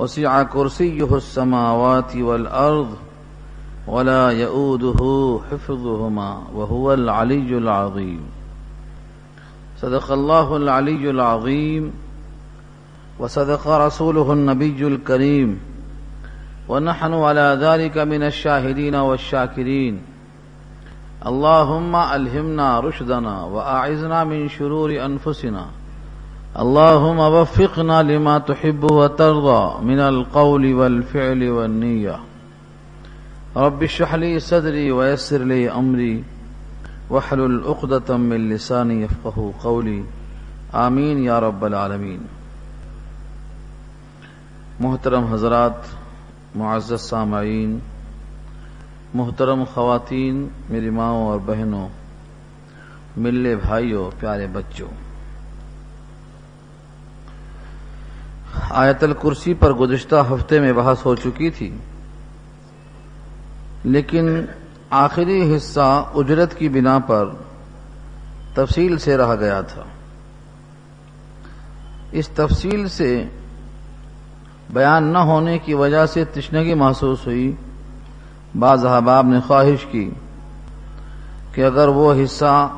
وسع كرسيه السماوات والأرض ولا يؤوده حفظهما وهو العلي العظيم. صدق الله العلي العظيم وصدق رسوله النبي الكريم. ونحن على ذلك من الشاهدين والشاكرين. اللهم ألهمنا رشدنا وأعزنا من شرور أنفسنا. اللهم وفقنا لما تحب وترضى من القول والفعل والنية. رب اشرح لي صدري ويسر لي أمري. واحلل عقدة من لساني يفقه قولي. آمين يا رب العالمين. محترم حضرات، معزز سامعین، محترم خواتین، میری ماؤں اور بہنوں، ملے بھائیوں، پیارے بچوں آیت الکرسی پر گزشتہ ہفتے میں بحث ہو چکی تھی۔ لیکن آخری حصہ اجرت کی بنا پر تفصیل سے رہ گیا تھا۔ اس تفصیل سے بیان نہ ہونے کی وجہ سے تشنگی محسوس ہوئی۔ بعض احباب نے خواہش کی کہ اگر وہ حصہ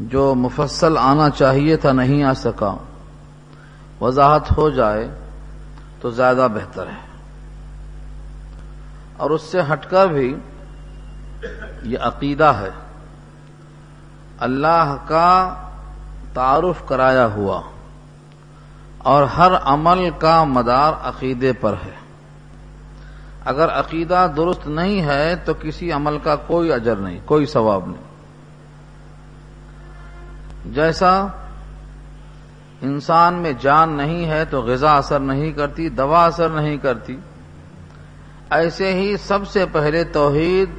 جو مفصل آنا چاہیے تھا نہیں آ سکا۔ وضاحت ہو جائے تو زیادہ بہتر ہے۔ اور اس سے ہٹ کر بھی یہ عقیدہ ہے، اللہ کا تعارف کرایا ہوا اور ہر عمل کا مدار عقیدے پر ہے۔ اگر عقیدہ درست نہیں ہے تو کسی عمل کا کوئی اجر نہیں، کوئی ثواب نہیں۔ جیسا انسان میں جان نہیں ہے تو غذا اثر نہیں کرتی، دوا اثر نہیں کرتی۔ ایسے ہی سب سے پہلے توحید،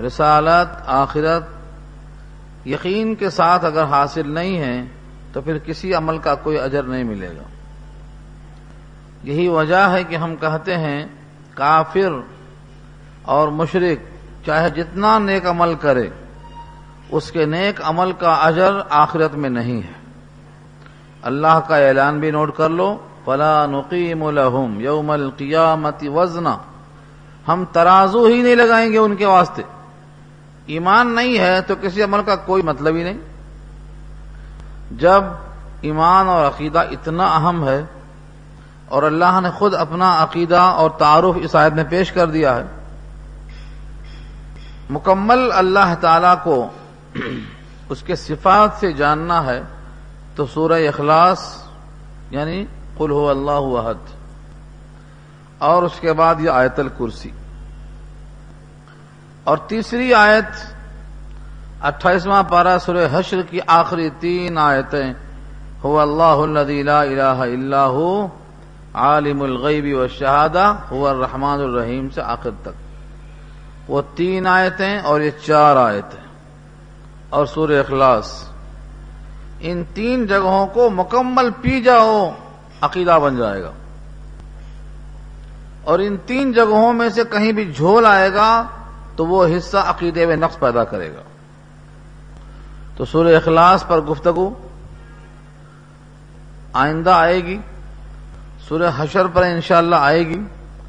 رسالت، آخرت۔ یقین کے ساتھ اگر حاصل نہیں ہے تو پھر کسی عمل کا کوئی اجر نہیں ملے گا۔ یہی وجہ ہے کہ ہم کہتے ہیں کافر اور مشرق چاہے جتنا نیک عمل کرے، اس کے نیک عمل کا اجر آخرت میں نہیں ہے۔ اللہ کا اعلان بھی نوٹ کر لو، فلا نقیم الحم یوم القیامت وزنا ہم ترازو ہی نہیں لگائیں گے ان کے واسطے۔ ایمان نہیں ہے تو کسی عمل کا کوئی مطلب ہی نہیں۔ جب ایمان اور عقیدہ اتنا اہم ہے اور اللہ نے خود اپنا عقیدہ اور تعارف اس آیت میں پیش کر دیا ہے، مکمل اللہ تعالی کو اس کے صفات سے جاننا ہے۔ تو سورہ اخلاص یعنی قل ہو اللہ وحد اور اس کے بعد یہ آیت الکرسی اور تیسری آیت اٹھائیسواں پارہ سورہ حشر کی آخری تین آیتیں ہو اللہ لا الہ الا ہو عالم الغیبی و شہادہ ہو الرحمن الرحیم سے آخر تک وہ تین آیتیں اور یہ چار آیتیں اور سور اخلاص ان تین جگہوں کو مکمل پی جاؤ عقیدہ بن جائے گا۔ اور ان تین جگہوں میں سے کہیں بھی جھول آئے گا تو وہ حصہ عقیدے میں نقص پیدا کرے گا۔ تو سورہ اخلاص پر گفتگو آئندہ آئے گی، سورہ حشر پر انشاءاللہ آئے گی،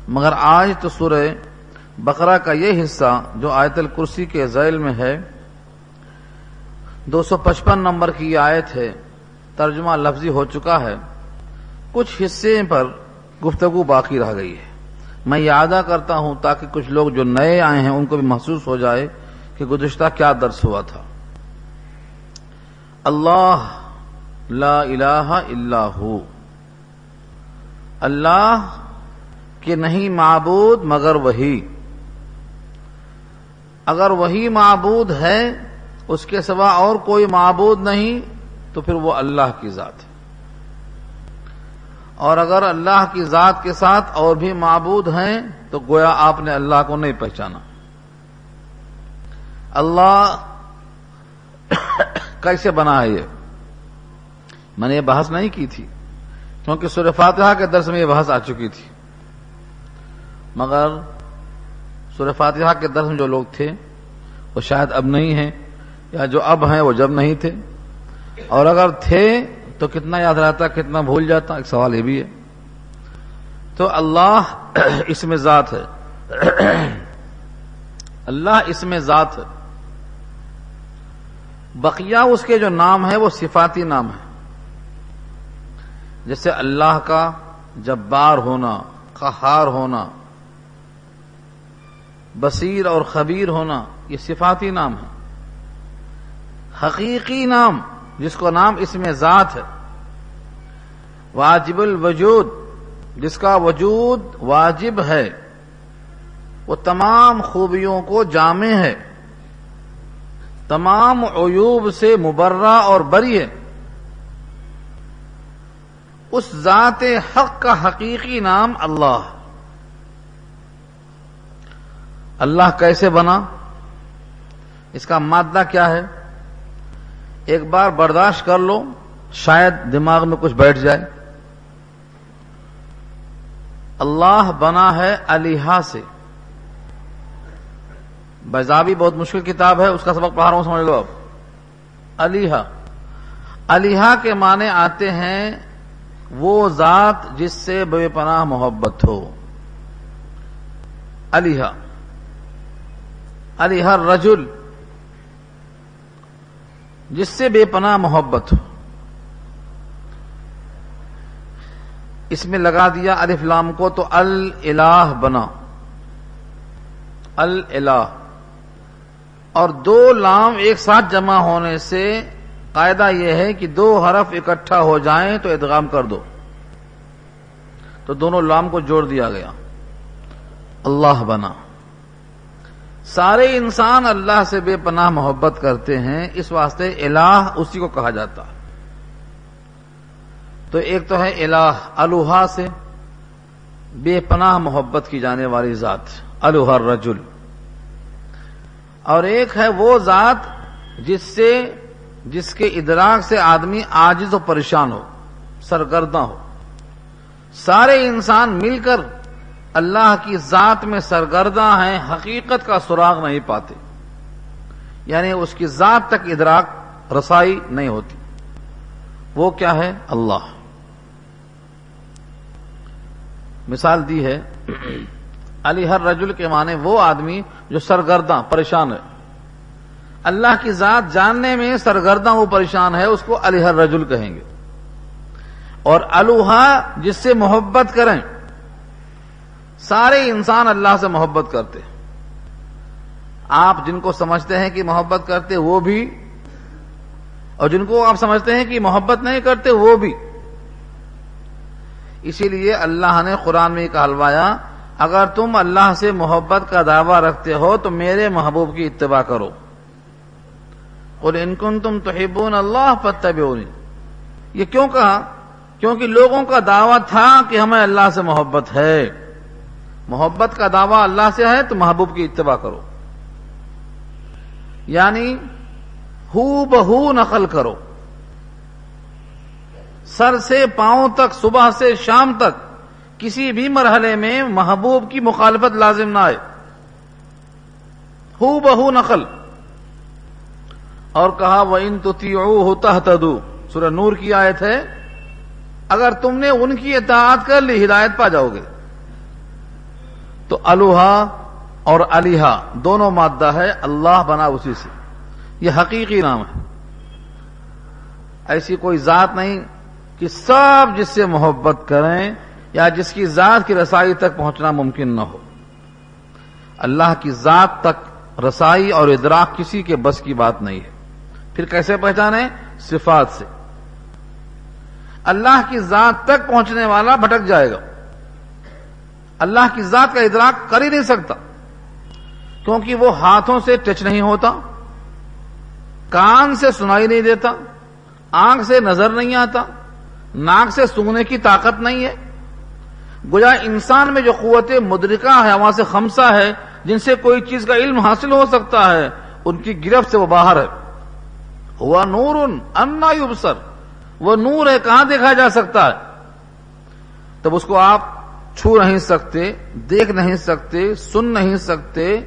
مگر آج تو سورہ بقرہ کا یہ حصہ جو آیت الکرسی کے ذیل میں ہے دو سو پچپن نمبر کی یہ آیت ہے، ترجمہ لفظی ہو چکا ہے۔ کچھ حصے پر گفتگو باقی رہ گئی ہے۔ میں یہ ادا کرتا ہوں تاکہ کچھ لوگ جو نئے آئے ہیں، ان کو بھی محسوس ہو جائے کہ گزشتہ کیا درس ہوا تھا۔ اللہ لا الہ الا ہو۔ اللہ کہ نہیں معبود مگر وہی۔ اگر وہی معبود ہے اس کے سوا اور کوئی معبود نہیں، تو پھر وہ اللہ کی ذات ہے۔ اور اگر اللہ کی ذات کے ساتھ اور بھی معبود ہیں، تو گویا آپ نے اللہ کو نہیں پہچانا۔ اللہ کیسے بنا ہے یہ؟ میں نے یہ بحث نہیں کی تھی، کیونکہ سورہ فاتحہ کے درس میں یہ بحث آ چکی تھی۔ مگر سورہ فاتحہ کے درس میں جو لوگ تھے، وہ شاید اب نہیں ہیں۔ یا جو اب ہیں وہ جب نہیں تھے۔ اور اگر تھے تو کتنا یاد رہتا، کتنا بھول جاتا، ایک سوال یہ بھی ہے۔ تو اللہ اس میں ذات ہے۔ اللہ اس میں ذات ہے۔ بقیہ اس کے جو نام ہے وہ صفاتی نام ہے جیسے اللہ کا جبار ہونا، قہار ہونا، بصیر اور خبیر ہونا، یہ صفاتی نام ہے حقیقی نام، جس کو نام اس میں ذات ہے۔ واجب الوجود، جس کا وجود واجب ہے۔ وہ تمام خوبیوں کو جامع ہے۔ تمام عیوب سے مبرہ اور بری ہے۔ اس ذات حق کا حقیقی نام اللہ۔ اللہ کیسے بنا؟ اس کا مادہ کیا ہے؟ ایک بار برداشت کر لو، شاید دماغ میں کچھ بیٹھ جائے۔ اللہ بنا ہے علیحا سے۔ بیزابی بہت مشکل کتاب ہے، اس کا سبق پڑھا رہا ہوں، سمجھ لو اب علیحا علیحا کے معنی آتے ہیں، وہ ذات جس سے بے پناہ محبت ہو۔ علیحا علیحا رجل جس سے بے پناہ محبت ہو۔ اس میں لگا دیا الف لام کو تو الہ بنا۔ الہ اور دو لام ایک ساتھ جمع ہونے سے قاعدہ یہ ہے کہ دو حرف اکٹھا ہو جائیں تو ادغام کر دو۔ تو دونوں لام کو جوڑ دیا گیا۔ اللہ بنا۔ سارے انسان اللہ سے بے پناہ محبت کرتے ہیں، اس واسطے الہ اسی کو کہا جاتا۔ تو ایک تو ہے الہ الوہا سے بے پناہ محبت کی جانے والی ذات الوہر رجل اور ایک ہے وہ ذات جس سے، جس کے ادراک سے آدمی آجز و پریشان ہو سرگردہ ہو۔ سارے انسان مل کر اللہ کی ذات میں سرگرداں ہیں، حقیقت کا سراغ نہیں پاتے۔ یعنی اس کی ذات تک ادراک رسائی نہیں ہوتی۔ وہ کیا ہے؟ اللہ۔ مثال دی ہے، علی ہر رجل کے معنی وہ آدمی جو سرگرداں، پریشان ہے۔ اللہ کی ذات جاننے میں سرگرداں وہ پریشان ہے، اس کو علی ہر رجل کہیں گے۔ اور الوہا جس سے محبت کریں سارے انسان اللہ سے محبت کرتے آپ جن کو سمجھتے ہیں کہ محبت کرتے وہ بھی، اور جن کو آپ سمجھتے ہیں کہ محبت نہیں کرتے وہ بھی۔ اسی لیے اللہ نے قرآن میں کہلوایا اگر تم اللہ سے محبت کا دعویٰ رکھتے ہو تو میرے محبوب کی اتباع کرو۔ اور انکن تم تو اللہ فتح یہ کیوں کہا؟ کیونکہ لوگوں کا دعویٰ تھا کہ ہمیں اللہ سے محبت ہے۔ محبت کا دعویٰ اللہ سے ہے تو محبوب کی اتباع کرو۔ یعنی ہو بہو نقل کرو۔ سر سے پاؤں تک، صبح سے شام تک کسی بھی مرحلے میں محبوب کی مخالفت لازم نہ آئے۔ ہو بہو نقل۔ اور کہا وہ ان تو ہوتا سورہ نور کی آیت ہے، اگر تم نے ان کی اطاعت کر لی، ہدایت پا جاؤ گے۔ تو الوہا اور علیحا دونوں مادہ ہے، اللہ بنا اسی سے۔ یہ حقیقی نام ہے۔ ایسی کوئی ذات نہیں کہ سب جس سے محبت کریں یا جس کی ذات کی رسائی تک پہنچنا ممکن نہ ہو۔ اللہ کی ذات تک رسائی اور ادراک کسی کے بس کی بات نہیں ہے۔ پھر کیسے پہچانے؟ صفات سے۔ اللہ کی ذات تک پہنچنے والا بھٹک جائے گا۔ اللہ کی ذات کا ادراک کر ہی نہیں سکتا۔ کیونکہ وہ ہاتھوں سے ٹچ نہیں ہوتا، کان سے سنائی نہیں دیتا، آنکھ سے نظر نہیں آتا، ناک سے سونگنے کی طاقت نہیں ہے۔ گویا انسان میں جو قوت مدرکہ ہے، وہاں سے خمسہ ہے، جن سے کوئی چیز کا علم حاصل ہو سکتا ہے، ان کی گرفت سے وہ باہر ہے۔ ہوا نور ان انا یبصر۔ وہ نور ہے، کہاں دیکھا جا سکتا ہے؟ تب اس کو آپ چھو نہیں سکتے، دیکھ نہیں سکتے، سن نہیں سکتے،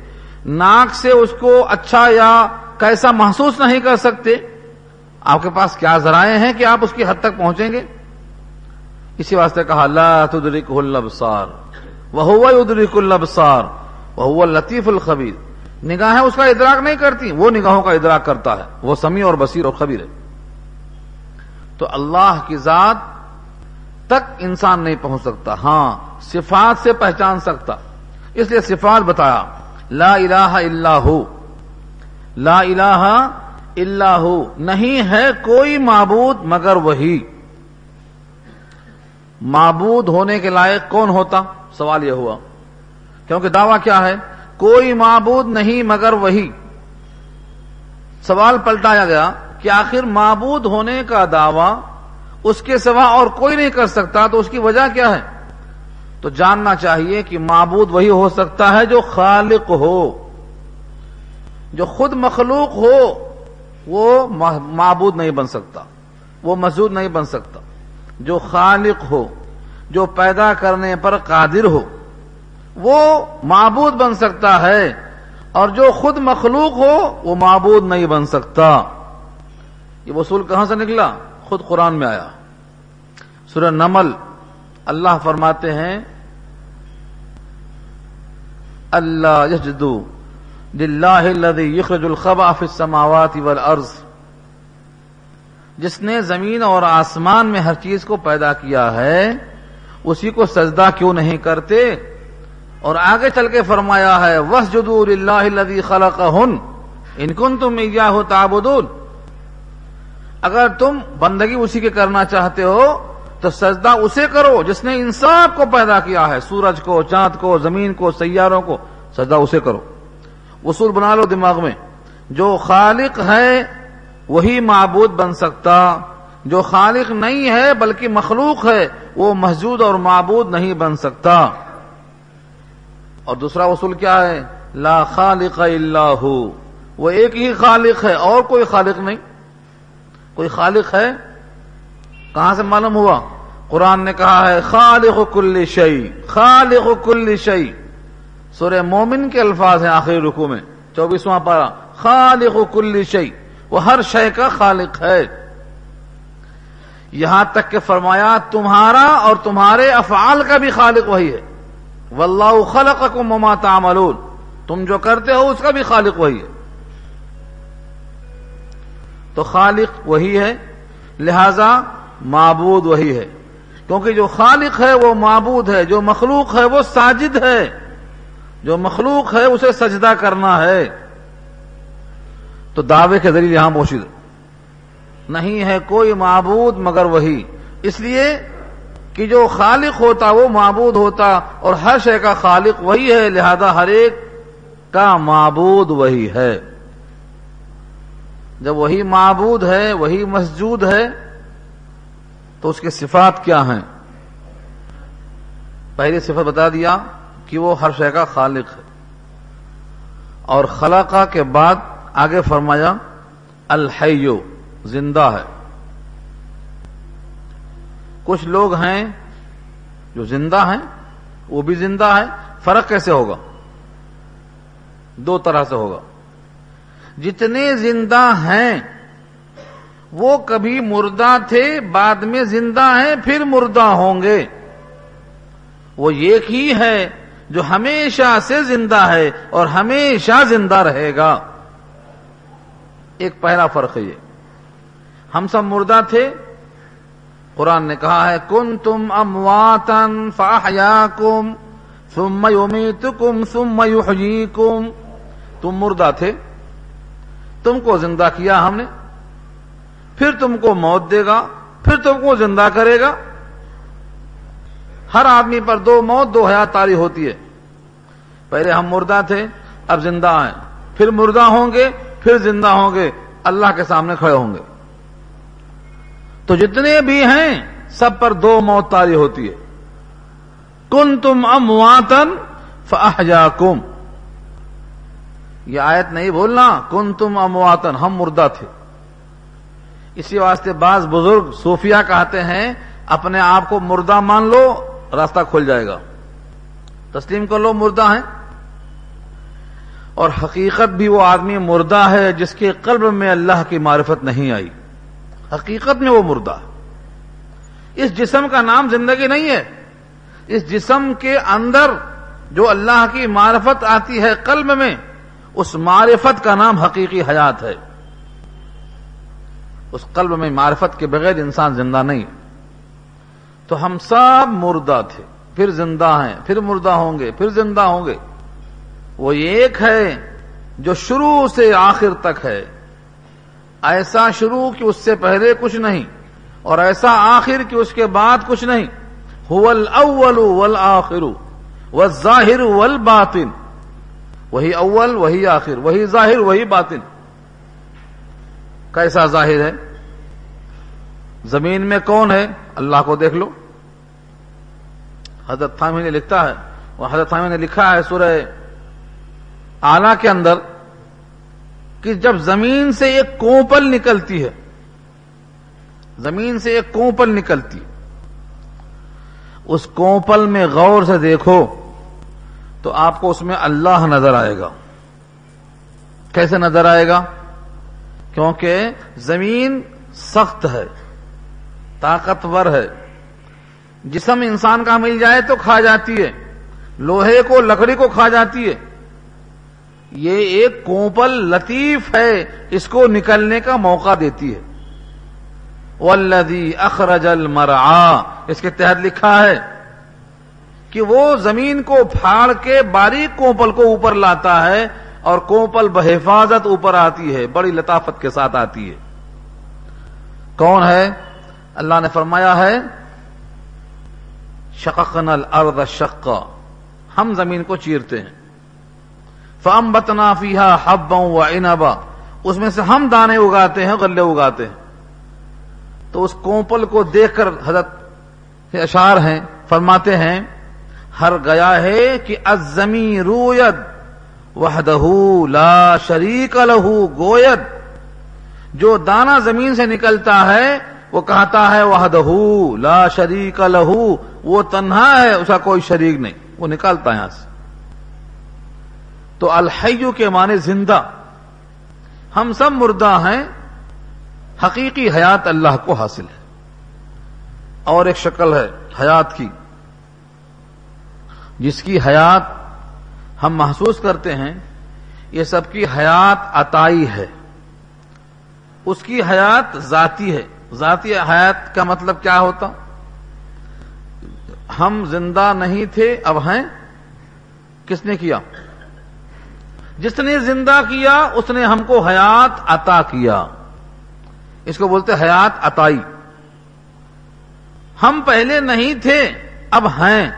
ناک سے اس کو اچھا یا کیسا محسوس نہیں کر سکتے۔ آپ کے پاس کیا ذرائع ہیں کہ آپ اس کی حد تک پہنچیں گے؟ اسی واسطے کہا، لا تدرک الابصار وهو يدرك الابصار وهو اللطیف الخبیر۔ نگاہیں اس کا ادراک نہیں کرتی، وہ نگاہوں کا ادراک کرتا ہے، وہ سمیع اور بصیر اور خبیر ہے۔ تو اللہ کی ذات تک انسان نہیں پہنچ سکتا ہاں صفات سے پہچان سکتا۔ اس لیے صفات بتایا، لا الہ الا ہو۔ لا الہ الا ہو۔ نہیں ہے کوئی معبود مگر وہی۔ معبود ہونے کے لائق کون ہوتا؟ سوال یہ ہوا۔ کیونکہ دعویٰ کیا ہے؟ کوئی معبود نہیں مگر وہی۔ سوال پلٹایا گیا کہ آخر معبود ہونے کا دعویٰ اس کے سوا اور کوئی نہیں کر سکتا، تو اس کی وجہ کیا ہے؟ تو جاننا چاہیے کہ معبود وہی ہو سکتا ہے جو خالق ہو، جو خود مخلوق ہو، وہ معبود نہیں بن سکتا، وہ مسجود نہیں بن سکتا۔ جو خالق ہو، جو پیدا کرنے پر قادر ہو، وہ معبود بن سکتا ہے۔ اور جو خود مخلوق ہو، وہ معبود نہیں بن سکتا۔ یہ وصول کہاں سے نکلا؟ خود قرآن میں آیا۔ سورہ نمل اللہ فرماتے ہیں، اللہ یجدو للہ الذی یخرج الخبا فی السماوات والارض جس نے زمین اور آسمان میں ہر چیز کو پیدا کیا ہے، اسی کو سجدہ کیوں نہیں کرتے؟ اور آگے چل کے فرمایا ہے وس جدو اللہ خلق ہن ان کن تم ہو تعبدون اگر تم بندگی اسی کے کرنا چاہتے ہو تو سجدہ اسے کرو جس نے انسان کو پیدا کیا ہے، سورج کو، چاند کو، زمین کو، سیاروں کو، سجدہ اسے کرو۔ اصول بنا لو دماغ میں۔ جو خالق ہے، وہی معبود بن سکتا۔ جو خالق نہیں ہے، بلکہ مخلوق ہے، وہ مسجود اور معبود نہیں بن سکتا۔ اور دوسرا اصول کیا ہے؟ لا خالق الا ہو۔ وہ ایک ہی خالق ہے، اور کوئی خالق نہیں۔ کوئی خالق ہے کہاں سے معلوم ہوا؟ قرآن نے کہا ہے، خالق کل شعی خالق کل شعی سورہ مومن کے الفاظ ہیں آخری رکو میں، چوبیسواں پارا خالق کل شعی وہ ہر شے کا خالق ہے۔ یہاں تک کہ فرمایا، تمہارا اور تمہارے افعال کا بھی خالق وہی ہے۔ واللہ خلقکم مما تعملون۔ تم جو کرتے ہو، اس کا بھی خالق وہی ہے۔ تو خالق وہی ہے۔ لہذا معبود وہی ہے۔ کیونکہ جو خالق ہے وہ معبود ہے، جو مخلوق ہے وہ ساجد ہے۔ جو مخلوق ہے اسے سجدہ کرنا ہے۔ تو دعوے کے ذریعے یہاں موجود۔ نہیں ہے کوئی معبود مگر وہی۔ اس لیے کہ جو خالق ہوتا وہ معبود ہوتا اور ہر شے کا خالق وہی ہے، لہذا ہر ایک کا معبود وہی ہے۔ جب وہی معبود ہے، وہی مسجود ہے تو اس کے صفات کیا ہیں؟ پہلی صفت بتا دیا کہ وہ ہر شے کا خالق ہے۔ اور خلقہ کے بعد آگے فرمایا، الحیو، زندہ ہے۔ کچھ لوگ ہیں جو زندہ ہیں، وہ بھی زندہ ہے۔ فرق کیسے ہوگا؟ دو طرح سے ہوگا۔ جتنے زندہ ہیں وہ کبھی مردہ تھے، بعد میں زندہ ہیں، پھر مردہ ہوں گے۔ وہ ایک ہی ہے جو ہمیشہ سے زندہ ہے اور ہمیشہ زندہ رہے گا۔ ایک پہلا فرق یہ۔ ہم سب مردہ تھے۔ قرآن نے کہا ہے کن تم امواتن فاحیا کم سم امیت کم سم کم تم مردہ تھے۔ تم کو زندہ کیا ہم نے؟ پھر تم کو موت دے گا، پھر تم کو زندہ کرے گا۔ ہر آدمی پر دو موت، دو حیات تاری ہوتی ہے۔ پہلے ہم مردہ تھے، اب زندہ ہیں۔ پھر مردہ ہوں گے، پھر زندہ ہوں گے۔ اللہ کے سامنے کھڑے ہوں گے۔ تو جتنے بھی ہیں، سب پر دو موت تاری ہوتی ہے۔ کن تم امواتن فاحجاکم یہ آیت نہیں بولنا کن تم امواتن، ہم مردہ تھے۔ اسی واسطے بعض بزرگ صوفیہ کہتے ہیں، اپنے آپ کو مردہ مان لو، راستہ کھل جائے گا۔ تسلیم کر لو، مردہ ہیں۔ اور حقیقت بھی وہ آدمی مردہ ہے جس کے قلب میں اللہ کی معرفت نہیں آئی۔ حقیقت میں وہ مردہ۔ اس جسم کا نام زندگی نہیں ہے۔ اس جسم کے اندر جو اللہ کی معرفت آتی ہے قلب میں، اس معرفت کا نام حقیقی حیات ہے۔ اس قلب میں معرفت کے بغیر انسان زندہ نہیں تو ہم سب مردہ تھے، پھر زندہ ہیں، پھر مردہ ہوں گے، پھر زندہ ہوں گے۔ وہ ایک ہے جو شروع سے آخر تک ہے۔ ایسا شروع کہ اس سے پہلے کچھ نہیں، اور ایسا آخر کہ اس کے بعد کچھ نہیں۔ الاول والآخر والظاہر والباطن۔ وہی اول، وہی آخر، وہی ظاہر، وہی باطن۔ کیسا ظاہر ہے؟ زمین میں کون ہے؟ اللہ کو دیکھ لو۔ حضرت تھامی نے لکھتا ہے۔ وہ حضرت تھامی نے لکھا ہے سورہ آلہ کے اندر کہ جب زمین سے ایک کوپل نکلتی ہے، زمین سے ایک کوپل نکلتی اس کوپل میں غور سے دیکھو تو آپ کو اس میں اللہ نظر آئے گا۔ کیسے نظر آئے گا؟ کیونکہ زمین سخت ہے، طاقتور ہے۔ جسم انسان کا مل جائے تو کھا جاتی ہے، لوہے کو، لکڑی کو کھا جاتی ہے۔ یہ ایک کوپل لطیف ہے، اس کو نکلنے کا موقع دیتی ہے۔ والذی اخرج المرعا اس کے تحت لکھا ہے کہ وہ زمین کو پھاڑ کے باریک کوپل کو اوپر لاتا ہے اور کوپل بحفاظت اوپر آتی ہے، بڑی لطافت کے ساتھ آتی ہے۔ کون ہے؟ اللہ نے فرمایا ہے، شققنا الارض شقا۔ ہم زمین کو چیرتے ہیں۔ فام بتنا فیحا حب و انبا اس میں سے ہم دانے اگاتے ہیں، غلے اگاتے ہیں۔ تو اس کوپل کو دیکھ کر حضرت اشار ہیں، فرماتے ہیں، ہر گیا ہے کہ ازمی رویت وحدہ لا شریک لہو، گوید، جو دانا زمین سے نکلتا ہے، وہ کہتا ہے وحدہ لا شریک لہو، وہ تنہا ہے، اس کا کوئی شریک نہیں، وہ نکالتا ہے یہاں سے۔ تو الحیو کے معنی زندہ۔ ہم سب مردہ ہیں، حقیقی حیات اللہ کو حاصل ہے۔ اور ایک شکل ہے، حیات کی۔ جس کی حیات ہم محسوس کرتے ہیں یہ سب کی حیات عطائی ہے۔ اس کی حیات ذاتی ہے۔ ذاتی حیات کا مطلب کیا ہوتا؟ ہم زندہ نہیں تھے، اب ہیں۔ کس نے کیا؟ جس نے زندہ کیا، اس نے ہم کو حیات عطا کیا۔ اس کو بولتے حیات عطائی۔ ہم پہلے نہیں تھے، اب ہیں۔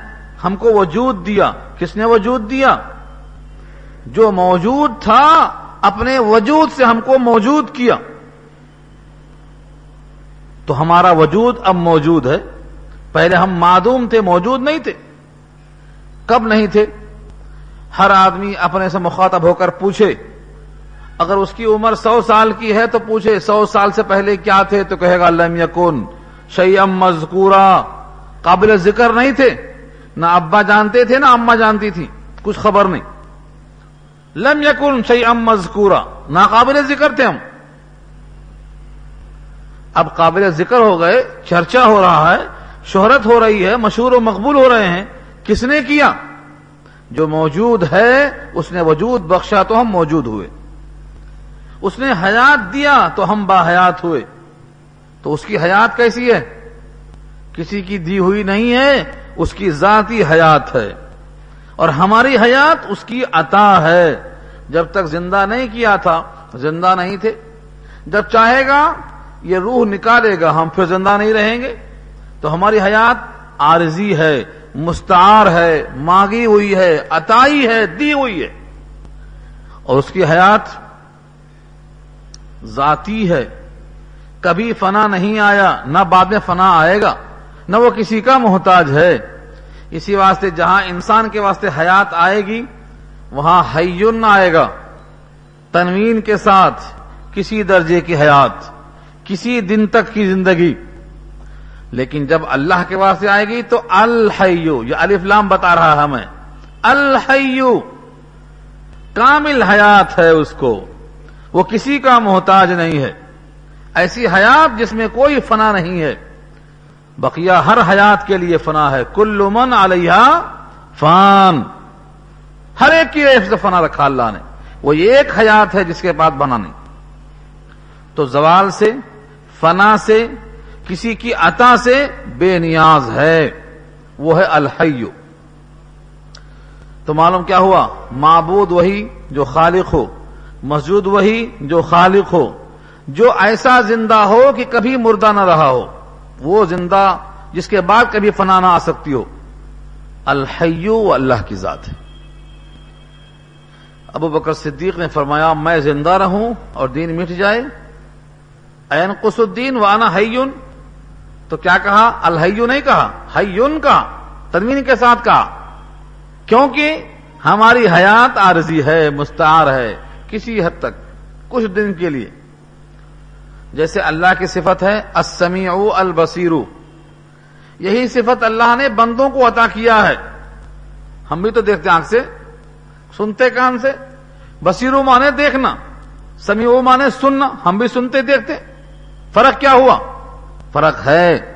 ہم کو وجود دیا۔ کس نے وجود دیا؟ جو موجود تھا، اپنے وجود سے ہم کو موجود کیا۔ تو ہمارا وجود اب موجود ہے۔ پہلے ہم معدوم تھے، موجود نہیں تھے۔ کب نہیں تھے؟ ہر آدمی اپنے سے مخاطب ہو کر پوچھے، اگر اس کی عمر سو سال کی ہے تو پوچھے، سو سال سے پہلے کیا تھے؟ تو کہے گا، لم یکن شیم مذکورا۔ قابل ذکر نہیں تھے۔ نہ ابا جانتے تھے نہ اما جانتی تھی، کچھ خبر نہیں۔ لم یکن شیم مذکورا نہ قابل ذکر تھے ہم۔ اب قابل ذکر ہو گئے، چرچا ہو رہا ہے، شہرت ہو رہی ہے، مشہور و مقبول ہو رہے ہیں۔ کس نے کیا؟ جو موجود ہے، اس نے وجود بخشا تو ہم موجود ہوئے۔ اس نے حیات دیا تو ہم با حیات ہوئے۔ تو اس کی حیات کیسی ہے؟ کسی کی دی ہوئی نہیں ہے اس کی ذاتی حیات ہے اور ہماری حیات اس کی عطا ہے جب تک زندہ نہیں کیا تھا، زندہ نہیں تھے۔ جب چاہے گا، یہ روح نکالے گا، ہم پھر زندہ نہیں رہیں گے۔ تو ہماری حیات عارضی ہے، مستعار ہے مانگی ہوئی ہے، عطائی ہے، دی ہوئی ہے۔ اور اس کی حیات ذاتی ہے۔ کبھی فنا نہیں آیا، نہ بعد میں فنا آئے گا۔ نہ وہ کسی کا محتاج ہے۔ اسی واسطے جہاں انسان کے واسطے حیات آئے گی، وہاں حیون آئے گا۔ تنوین کے ساتھ کسی درجے کی حیات، کسی دن تک کی زندگی۔ لیکن جب اللہ کے واسطے آئے گی تو الحیو، یہ الف لام بتا رہا ہمیں۔ الحیو، کامل حیات ہے اس کو۔ وہ کسی کا محتاج نہیں ہے۔ ایسی حیات جس میں کوئی فنا نہیں ہے۔ بقیہ ہر حیات کے لیے فنا ہے۔ کل من علیہ فان۔ ہر ایک کی سے فنا رکھا اللہ نے۔ وہ ایک حیات ہے جس کے بعد بنا نہیں۔ تو زوال سے، فنا سے، کسی کی عطا سے بے نیاز ہے۔ وہ ہے الحیو۔ تو معلوم کیا ہوا؟ معبود وہی جو خالق ہو۔ مسجود وہی جو خالق ہو۔ جو ایسا زندہ ہو کہ کبھی مردہ نہ رہا ہو۔ وہ زندہ جس کے بعد کبھی فنا نہ آ سکتی ہو۔ الحیو اللہ کی ذات ہے۔ ابو بکر صدیق نے فرمایا، میں زندہ رہوں اور دین مٹ جائے۔ این قس الدین وانا حیون۔ تو کیا کہا؟ الحیو نہیں کہا، حیون کا تنوین کے ساتھ کہا۔ کیونکہ ہماری حیات عارضی ہے، مستعار ہے، کسی حد تک، کچھ دن کے لیے۔ جیسے اللہ کی صفت ہے السمیع البصیر یہی صفت اللہ نے بندوں کو عطا کیا ہے۔ ہم بھی تو دیکھتے آنکھ سے، سنتے کان سے۔ بصیرو مانے دیکھنا سمیع مانے سننا، ہم بھی سنتے دیکھتے فرق کیا ہوا؟ فرق ہے۔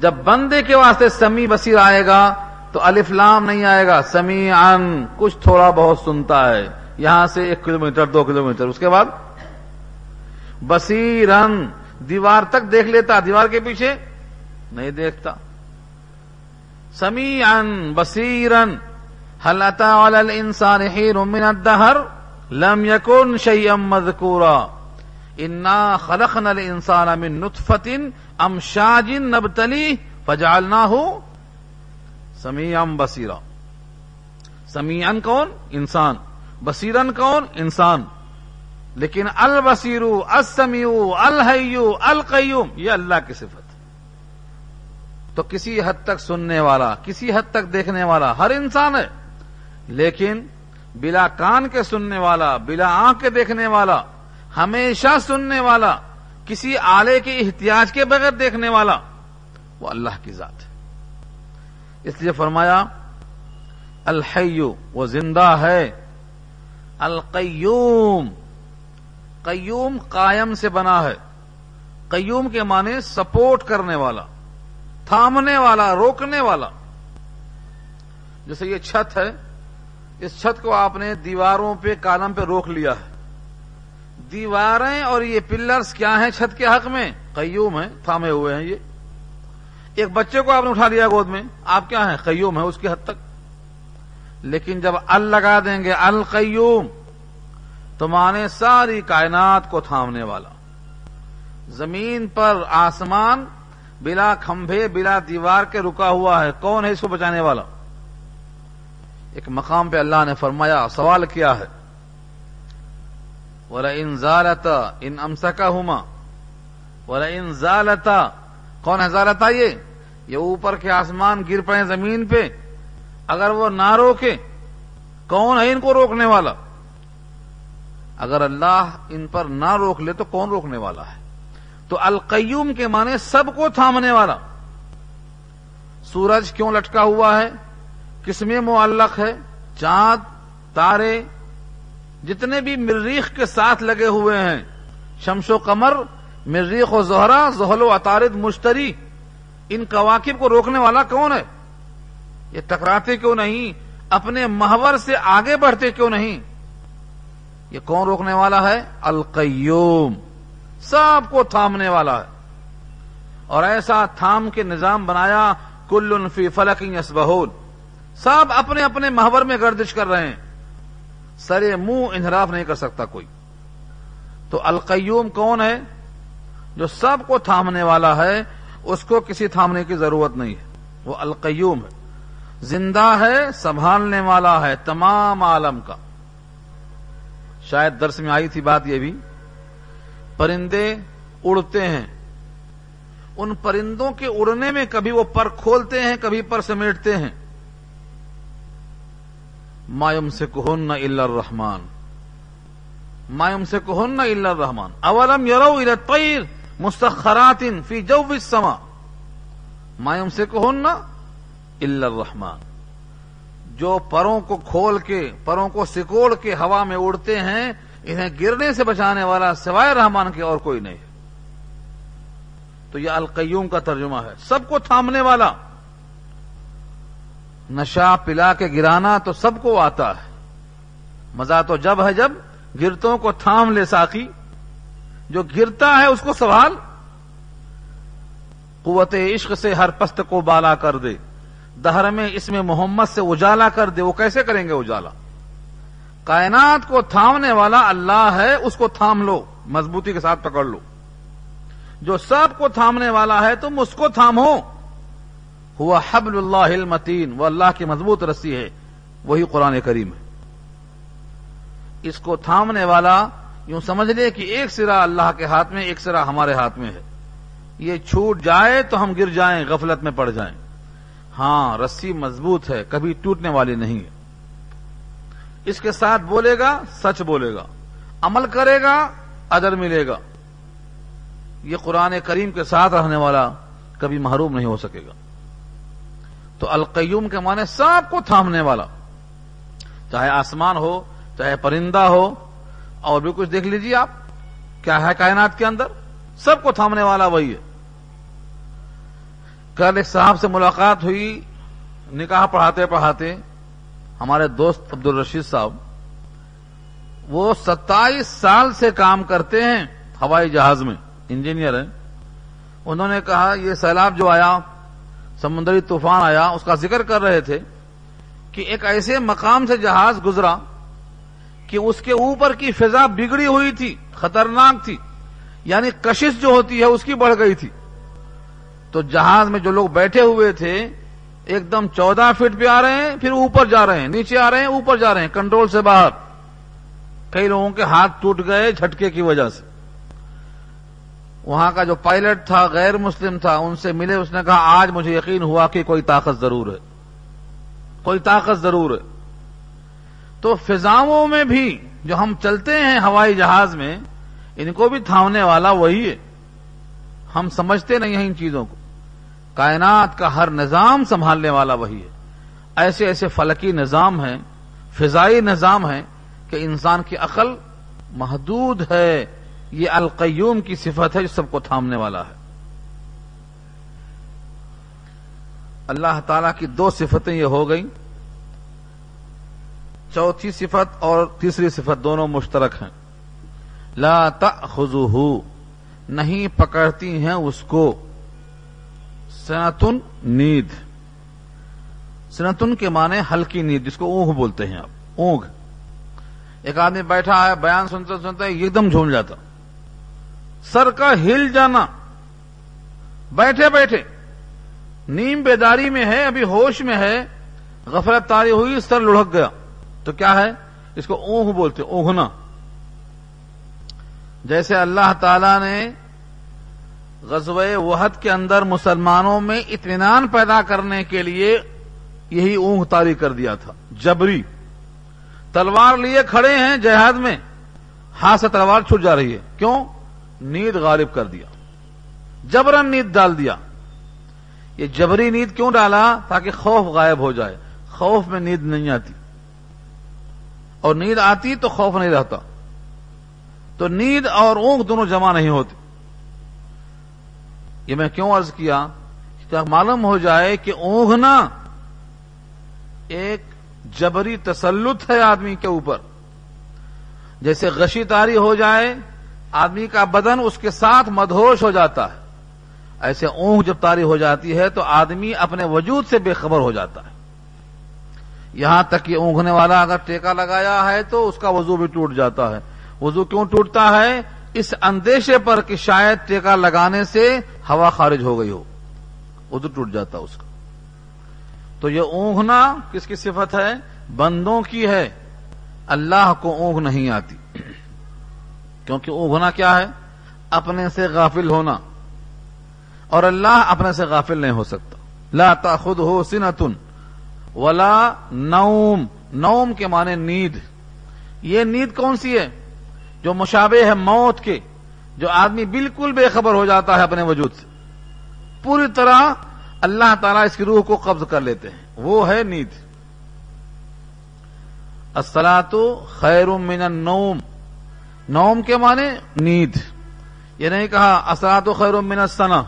جب بندے کے واسطے سمی بصیر آئے گا، تو الفلام نہیں آئے گا سمی ان کچھ تھوڑا بہت سنتا ہے۔ یہاں سے ایک کلومیٹر، دو کلومیٹر، اس کے بعد بصیرن دیوار تک دیکھ لیتا، دیوار کے پیچھے نہیں دیکھتا۔ سمی ان بصیرن حلتا انسان من الدہر؟ لم یکن شیئم مذکورا۔ انا خلقنا الانسان من نطفت امشاج نبتلی فجعلناہ سمیعم بصیرا۔ سمیعن کون؟ انسان۔ بصیرن کون؟ انسان۔ لیکن البصیرو السمیو الحیو القیوم، یہ اللہ کی صفت۔ تو کسی حد تک سننے والا، کسی حد تک دیکھنے والا ہر انسان ہے، لیکن بلا کان کے سننے والا، بلا آنکھ کے دیکھنے والا، ہمیشہ سننے والا، کسی آلے کے احتیاج کے بغیر دیکھنے والا، وہ اللہ کی ذات ہے۔ اس لیے فرمایا الحیو وہ زندہ ہے۔ القیوم قیوم قائم سے بنا ہے۔ قیوم کے معنی سپورٹ کرنے والا، تھامنے والا، روکنے والا۔ جیسے یہ چھت ہے، اس چھت کو آپ نے دیواروں پہ، کالم پہ روک لیا ہے۔ دیواریں اور یہ پلرز کیا ہیں چھت کے حق میں؟ قیوم ہیں، تھامے ہوئے ہیں یہ۔ ایک بچے کو آپ نے اٹھا لیا گود میں، آپ کیا ہیں؟ قیوم ہے اس کی حد تک۔ لیکن جب ال لگا دیں گے القیوم تو مانے ساری کائنات کو تھامنے والا۔ زمین پر آسمان بلا کھمبے، بلا دیوار کے رکا ہوا ہے، کون ہے اس کو بچانے والا؟ ایک مقام پہ اللہ نے فرمایا، سوال کیا ہے۔ ورا ان زالتا ان امسکا ہوما ورا ان کون ہے زالتا یہ؟ یہ اوپر کے آسمان گر پڑے زمین پہ۔ اگر وہ نہ روکے، کون ہے ان کو روکنے والا؟ اگر اللہ ان پر نہ روک لے تو کون روکنے والا ہے؟ تو القیوم کے معنی سب کو تھامنے والا۔ سورج کیوں لٹکا ہوا ہے؟ کس میں معلق ہے؟ چاند، تارے، جتنے بھی مریخ کے ساتھ لگے ہوئے ہیں۔ شمش و قمر، مریخ و زہرا زحل و اطارد، مشتری، ان کواکب کو روکنے والا کون ہے؟ یہ ٹکراتے کیوں نہیں؟ اپنے محور سے آگے بڑھتے کیوں نہیں؟ یہ کون روکنے والا ہے؟ القیوم۔ سب کو تھامنے والا ہے۔ اور ایسا تھام کے نظام بنایا کل فی فلک یسبہون سب اپنے اپنے محور میں گردش کر رہے ہیں۔ سرے منہ انحراف نہیں کر سکتا کوئی۔ تو القیوم کون ہے؟ جو سب کو تھامنے والا ہے، اس کو کسی تھامنے کی ضرورت نہیں ہے۔ وہ القیوم ہے۔ زندہ ہے، سنبھالنے والا ہے تمام عالم کا۔ شاید درس میں آئی تھی بات یہ بھی۔ پرندے اڑتے ہیں۔ ان پرندوں کے اڑنے میں کبھی وہ پر کھولتے ہیں، کبھی پر سمیٹتے ہیں۔ مایم سے کہن نہ اللہ رحمان مایم سے کہن نہ اللہ رحمان اولم یرو الطیر مستخرات فی جو السما۔ مایم سے کہن نہ اللہ رحمان جو پروں کو کھول کے، پروں کو سکوڑ کے ہوا میں اڑتے ہیں، انہیں گرنے سے بچانے والا سوائے رحمان کے اور کوئی نہیں۔ تو یہ القیوم کا ترجمہ ہے۔ سب کو تھامنے والا۔ نشا پلا کے گرانا تو سب کو آتا ہے۔ مزہ تو جب ہے جب گرتوں کو تھام لے ساکی جو گرتا ہے اس کو سوال قوت عشق سے ہر پست کو بالا کر دے۔ دہر میں اس میں محمد سے اجالا کر دے، وہ کیسے کریں گے اجالا؟ کائنات کو تھامنے والا اللہ ہے، اس کو تھام لو، مضبوطی کے ساتھ پکڑ لو۔ جو سب کو تھامنے والا ہے، تم اس کو تھامو۔ ہوا حبل اللہ المتین، وہ اللہ کی مضبوط رسی ہے، وہی قرآن کریم ہے۔ اس کو تھامنے والا یوں سمجھ لے کہ ایک سرا اللہ کے ہاتھ میں، ایک سرا ہمارے ہاتھ میں ہے۔ یہ چھوٹ جائے تو ہم گر جائیں، غفلت میں پڑ جائیں۔ ہاں رسی مضبوط ہے، کبھی ٹوٹنے والی نہیں۔ ہے اس کے ساتھ بولے گا، سچ بولے گا۔ عمل کرے گا، ادر ملے گا۔ یہ قرآن کریم کے ساتھ رہنے والا کبھی محروم نہیں ہو سکے گا۔ تو القیوم کے معنی سب کو تھامنے والا۔ چاہے آسمان ہو، چاہے پرندہ ہو، اور بھی کچھ دیکھ لیجیے آپ، کیا ہے کائنات کے اندر؟ سب کو تھامنے والا وہی ہے۔ کل ایک صاحب سے ملاقات ہوئی، نکاح پڑھاتے پڑھاتے ہمارے دوست عبد الرشید صاحب، وہ ستائیس سال سے کام کرتے ہیں ہوائی جہاز میں، انجینئر ہیں۔ انہوں نے کہا، یہ سیلاب جو آیا، سمندری طوفان آیا، اس کا ذکر کر رہے تھے کہ ایک ایسے مقام سے جہاز گزرا کہ اس کے اوپر کی فضا بگڑی ہوئی تھی، خطرناک تھی یعنی کشش جو ہوتی ہے، اس کی بڑھ گئی تھی۔ تو جہاز میں جو لوگ بیٹھے ہوئے تھے، ایک دم چودہ فٹ پہ آ رہے ہیں، پھر اوپر جا رہے ہیں، نیچے آ رہے ہیں، اوپر جا رہے ہیں، کنٹرول سے باہر۔ کئی لوگوں کے ہاتھ ٹوٹ گئے جھٹکے کی وجہ سے۔ وہاں کا جو پائلٹ تھا، غیر مسلم تھا، ان سے ملے، اس نے کہا، آج مجھے یقین ہوا کہ کوئی طاقت ضرور ہے۔ کوئی طاقت ضرور ہے۔ تو فضاؤں میں بھی جو ہم چلتے ہیں ہوائی جہاز میں، ان کو بھی تھامنے والا وہی ہے۔ ہم سمجھتے نہیں ہیں ان چیزوں کو۔ کائنات کا ہر نظام سنبھالنے والا وہی ہے۔ ایسے ایسے فلکی نظام ہیں، فضائی نظام ہیں کہ انسان کی عقل محدود ہے۔ یہ القیوم کی صفت ہے جو سب کو تھامنے والا ہے۔ اللہ تعالی کی دو صفتیں یہ ہو گئیں۔ چوتھی صفت اور تیسری صفت دونوں مشترک ہیں۔ لا تأخذہ نہیں پکڑتی ہیں اس کو۔ سنتن نیند سنتن کے معنی ہلکی نیند جس کو اونگ بولتے ہیں آپ۔ اونگ۔ ایک آدمی بیٹھا ہے، بیان سنتے سنتے ایک دم جھوم جاتا۔ سر کا ہل جانا۔ بیٹھے بیٹھے۔ نیم بیداری میں ہے، ابھی ہوش میں ہے۔ غفلت تاری ہوئی، سر لڑک گیا۔ تو کیا ہے؟ اس کو اونگ بولتے، اونگنا۔ جیسے اللہ تعالی نے غزوہ وحد کے اندر مسلمانوں میں اطمینان پیدا کرنے کے لیے یہی اونگ تاری کر دیا تھا۔ جبری۔ تلوار لیے کھڑے ہیں جہاد میں۔ ہاتھ سے تلوار چھٹ جا رہی ہے۔ کیوں؟ نیند غالب کر دیا۔ جبرن نیند ڈال دیا۔ یہ جبری نیند کیوں ڈالا؟ تاکہ خوف غائب ہو جائے۔ خوف میں نیند نہیں آتی۔ اور نیند آتی تو خوف نہیں رہتا۔ تو نیند اور اونگ دونوں جمع نہیں ہوتی۔ یہ میں کیوں عرض کیا معلوم ہو جائے کہ اونگنا ایک جبری تسلط ہے آدمی کے اوپر۔ جیسے غشی تاری ہو جائے، آدمی کا بدن اس کے ساتھ مدہوش ہو جاتا ہے۔ ایسے اونگ جب تاری ہو جاتی ہے تو آدمی اپنے وجود سے بے خبر ہو جاتا ہے۔ یہاں تک کہ اونگنے والا اگر ٹیکا لگایا ہے تو اس کا وضو بھی ٹوٹ جاتا ہے۔ وضو کیوں ٹوٹتا ہے؟ اس اندیشے پر کہ شاید ٹیکا لگانے سے ہوا خارج ہو گئی ہو۔ وضو ٹوٹ جاتا اس کا۔ تو یہ اونگنا کس کی صفت ہے؟ بندوں کی ہے۔ اللہ کو اونگ نہیں آتی۔ کیونکہ اونگنا کیا ہے؟ اپنے سے غافل ہونا۔ اور اللہ اپنے سے غافل نہیں ہو سکتا۔ لا تاخذ ہو سنتن ولا نوم۔ نوم کے معنی نیند۔ یہ نیند کون سی ہے؟ جو مشابہ ہے موت کے، جو آدمی بالکل بے خبر ہو جاتا ہے اپنے وجود سے۔ پوری طرح اللہ تعالیٰ اس کی روح کو قبض کر لیتے ہیں۔ وہ ہے نیند۔ السلاط خیر من النوم۔ نوم کے معنی نیند۔ یہ نہیں کہا اسلات خیر من السنا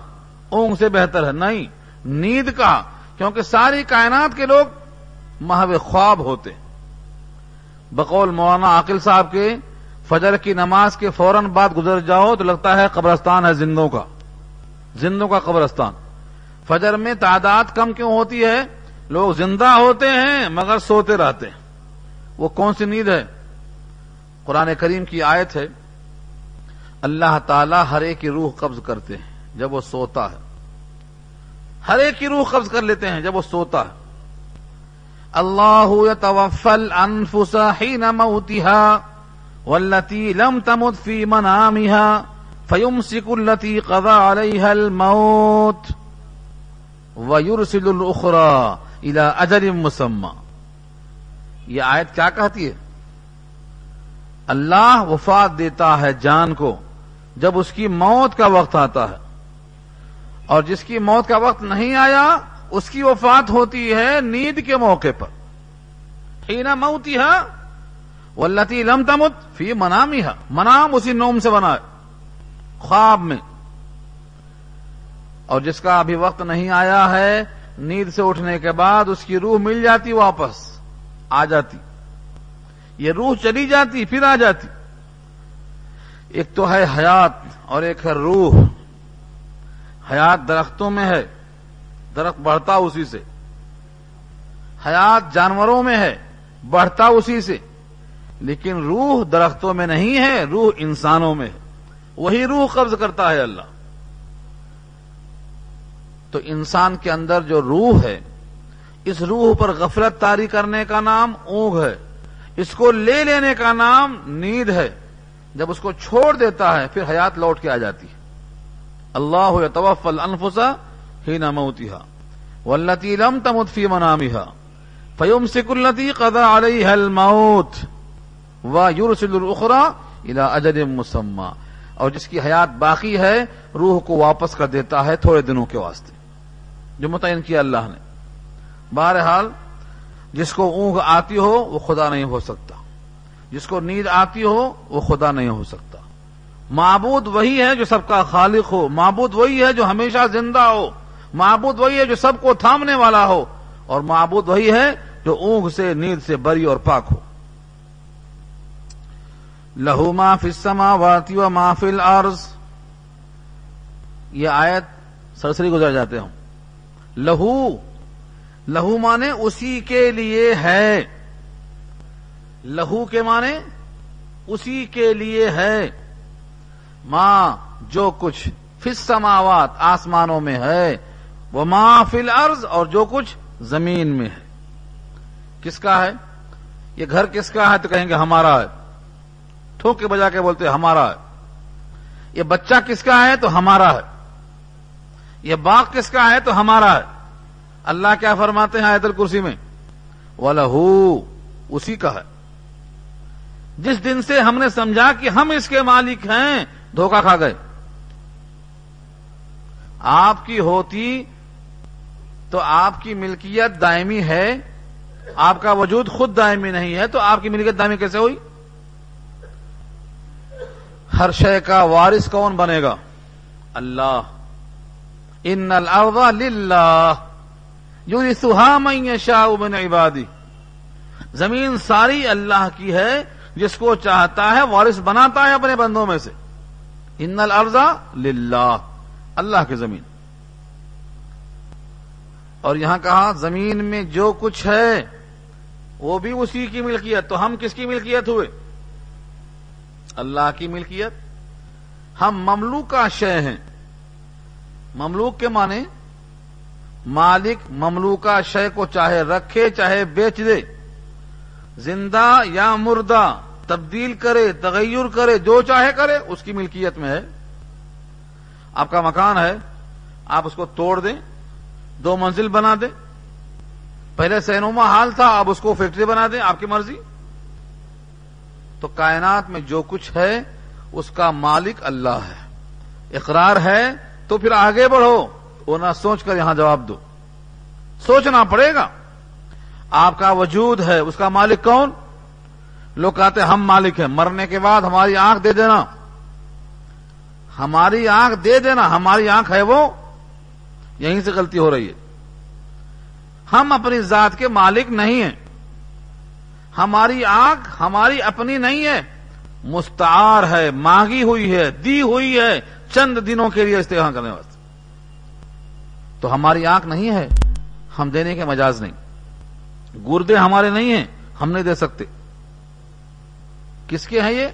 اونگ سے بہتر ہے۔ نہیں۔ نیند کہا، کیونکہ ساری کائنات کے لوگ محو خواب ہوتے۔ بقول مولانا عاقل صاحب کے فجر کی نماز کے فوراً بعد گزر جاؤ تو لگتا ہے قبرستان ہے زندوں کا زندوں کا قبرستان۔ فجر میں تعداد کم کیوں ہوتی ہے؟ لوگ زندہ ہوتے ہیں مگر سوتے رہتے ہیں۔ وہ کون سی نیند ہے؟ قرآن کریم کی آیت ہے، اللہ تعالی ہر ایک کی روح قبض کرتے ہیں جب وہ سوتا ہے۔ ہر ایک کی روح قبض کر لیتے ہیں جب وہ سوتا ہے۔ اللہ يتوفى الانفس حين موتها والتي لم تمت في منامها فيمسك التي قضى عليها الموت ويرسل الاخرى الى اجل مسمى۔ یہ آیت کیا کہتی ہے؟ اللہ وفات دیتا ہے جان کو جب اس کی موت کا وقت آتا ہے۔ اور جس کی موت کا وقت نہیں آیا، اس کی وفات ہوتی ہے نیند کے موقع پر۔ ہینا موتی ہے ولتی لم تمت فی منامی ہے منام اسی نوم سے بنا ہے، خواب میں۔ اور جس کا ابھی وقت نہیں آیا ہے، نیند سے اٹھنے کے بعد اس کی روح مل جاتی واپس، آ جاتی۔ یہ روح چلی جاتی، پھر آ جاتی۔ ایک تو ہے حیات اور ایک ہے روح۔ حیات درختوں میں ہے، درخت بڑھتا اسی سے۔ حیات جانوروں میں ہے، بڑھتا اسی سے۔ لیکن روح درختوں میں نہیں ہے، روح انسانوں میں ہے۔ وہی روح قبض کرتا ہے اللہ۔ تو انسان کے اندر جو روح ہے، اس روح پر غفلت تاری کرنے کا نام اونگ ہے۔ اس کو لے لینے کا نام نیند ہے۔ جب اس کو چھوڑ دیتا ہے، پھر حیات لوٹ کے آ جاتی ہے۔ اللہ توف الفسا ہی نہ موتیہ ولتی لم تمت فی منامیہ فیوم سکلتی قدا علیہ الموت۔ و یورسل الخرا الا اجر مسمہ اور جس کی حیات باقی ہے، روح کو واپس کر دیتا ہے تھوڑے دنوں کے واسطے۔ جو متعین کیا اللہ نے۔ بہرحال، جس کو اونگ آتی ہو، وہ خدا نہیں ہو سکتا۔ جس کو نیند آتی ہو، وہ خدا نہیں ہو سکتا۔ معبود وہی ہے جو سب کا خالق ہو۔ معبود وہی ہے جو ہمیشہ زندہ ہو۔ معبود وہی ہے جو سب کو تھامنے والا ہو۔ اور معبود وہی ہے جو اونگ سے، نیند سے بری اور پاک ہو۔ لہو ما فی السماوات و ما فی الارض۔ یہ آیت سرسری گزر جاتے ہوں۔ لہو لہو مانے اسی کے لیے ہے۔ لہو کے مانے اسی کے لیے ہے۔ ماں جو کچھ فس سماوات آسمانوں میں ہے، وہ ماں فل ارض اور جو کچھ زمین میں ہے۔ کس کا ہے؟ یہ گھر کس کا ہے؟ تو کہیں گے ہمارا ہے۔ ٹھوک کے بجا کے بولتے ہمارا ہے۔ یہ بچہ کس کا ہے تو ہمارا ہے۔ یہ باغ کس کا ہے تو ہمارا ہے۔ اللہ کیا فرماتے ہیں آیت الکرسی میں؟ وہ لہو اسی کا ہے۔ جس دن سے ہم نے سمجھا کہ ہم اس کے مالک ہیں، دھوکہ کھا گئے۔ آپ کی ہوتی تو آپ کی ملکیت دائمی ہے، آپ کا وجود خود دائمی نہیں ہے، تو آپ کی ملکیت دائمی کیسے ہوئی؟ ہر شے کا وارث کون بنے گا؟ اللہ۔ ان الارض للہ۔ یورثها من یشاء من عبادی۔ زمین ساری اللہ کی ہے، جس کو چاہتا ہے وارث بناتا ہے اپنے بندوں میں سے۔ ان الارض للہ۔ اللہ کی زمین۔ اور یہاں کہا، زمین میں جو کچھ ہے، وہ بھی اسی کی ملکیت۔ تو ہم کس کی ملکیت ہوئے؟ اللہ کی ملکیت ہم مملوک کا شے ہیں مملوک کے معنی مالک مملوکہ شے کو چاہے رکھے چاہے بیچ دے زندہ یا مردہ تبدیل کرے تغیر کرے جو چاہے کرے اس کی ملکیت میں ہے آپ کا مکان ہے آپ اس کو توڑ دیں دو منزل بنا دیں پہلے سینوما حال تھا اب اس کو فیکٹری بنا دیں آپ کی مرضی تو کائنات میں جو کچھ ہے، اس کا مالک اللہ ہے۔ اقرار ہے تو پھر آگے بڑھو، وہ نہ سوچ کر یہاں جواب دو۔ سوچنا پڑے گا۔ آپ کا وجود ہے، اس کا مالک کون؟ لوگ کہتے ہم مالک ہیں۔ مرنے کے بعد ہماری آنکھ دے دینا۔ ہماری آنکھ دے دینا، ہماری آنکھ ہے وہ۔ یہیں سے غلطی ہو رہی ہے۔ ہم اپنی ذات کے مالک نہیں ہیں۔ ہماری آنکھ ہماری اپنی نہیں ہے۔ مستعار ہے مانگی ہوئی ہے، دی ہوئی ہے۔ چند دنوں کے لیے استعمال کرنے واسطے۔ تو ہماری آنکھ نہیں ہے، ہم دینے کے مجاز نہیں۔ گردے ہمارے نہیں ہیں، ہم نہیں دے سکتے۔ کس کے ہیں یہ؟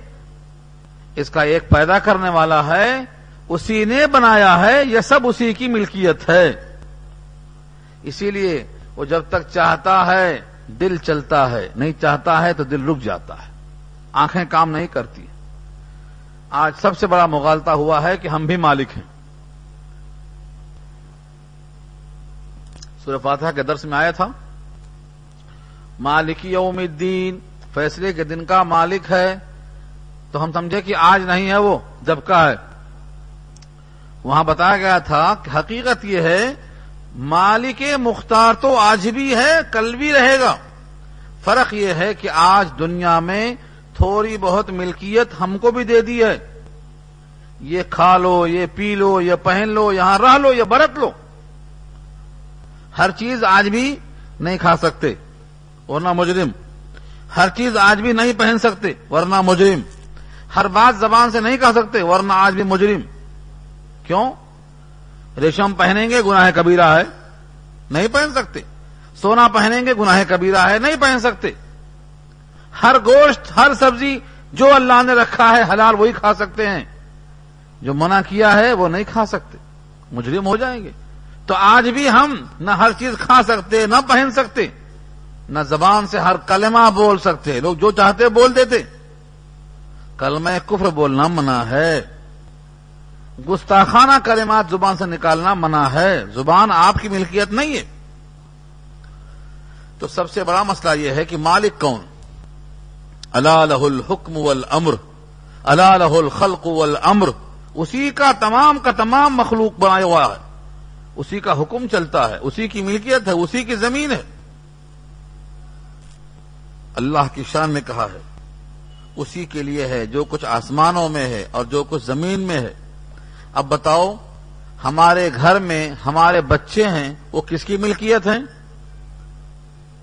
اس کا ایک پیدا کرنے والا ہے، اسی نے بنایا ہے، یہ سب اسی کی ملکیت ہے۔ اسی لیے وہ جب تک چاہتا ہے دل چلتا ہے، نہیں چاہتا ہے تو دل رک جاتا ہے۔ آنکھیں کام نہیں کرتی۔ آج سب سے بڑا مغالتا ہوا ہے کہ ہم بھی مالک ہیں۔ سورہ فاتحہ کے درس میں آیا تھا۔ مالک یوم الدین، فیصلے کے دن کا مالک ہے۔ تو ہم سمجھے کہ آج نہیں ہے وہ، جب کا ہے۔ وہاں بتایا گیا تھا کہ حقیقت یہ ہے مالک مختار تو آج بھی ہے، کل بھی رہے گا۔ فرق یہ ہے کہ آج دنیا میں تھوڑی بہت ملکیت ہم کو بھی دے دی ہے۔ یہ کھا لو، یہ پی لو، یہ پہن لو، یہاں رہ لو، یہ برت لو۔ ہر چیز آج بھی نہیں کھا سکتے، ورنہ مجرم۔ ہر چیز آج بھی نہیں پہن سکتے، ورنہ مجرم۔ ہر بات زبان سے نہیں کہہ سکتے، ورنہ آج بھی مجرم۔ کیوں؟ ریشم پہنیں گے، گناہ کبیرہ ہے، نہیں پہن سکتے۔ سونا پہنیں گے، گناہ کبیرہ ہے، نہیں پہن سکتے۔ ہر گوشت، ہر سبزی جو اللہ نے رکھا ہے، حلال وہی کھا سکتے ہیں۔ جو منع کیا ہے، وہ نہیں کھا سکتے۔ مجرم ہو جائیں گے۔ تو آج بھی ہم نہ ہر چیز کھا سکتے، نہ پہن سکتے، نہ زبان سے ہر کلمہ بول سکتے۔ لوگ جو چاہتے بول دیتے۔ کلمہ کفر بولنا منع ہے۔ گستاخانہ کلمات زبان سے نکالنا منع ہے۔ زبان آپ کی ملکیت نہیں ہے۔ تو سب سے بڑا مسئلہ یہ ہے کہ مالک کون؟ اللہ لہ الحکم والامر اللہ لہ الخلق والامر۔ اسی کا تمام کا تمام مخلوق بنایا ہوا ہے۔ اسی کا حکم چلتا ہے، اسی کی ملکیت ہے، اسی کی زمین ہے۔ اللہ کی شان نے کہا ہے، اسی کے لیے ہے جو کچھ آسمانوں میں ہے اور جو کچھ زمین میں ہے۔ اب بتاؤ، ہمارے گھر میں ہمارے بچے ہیں، وہ کس کی ملکیت ہیں؟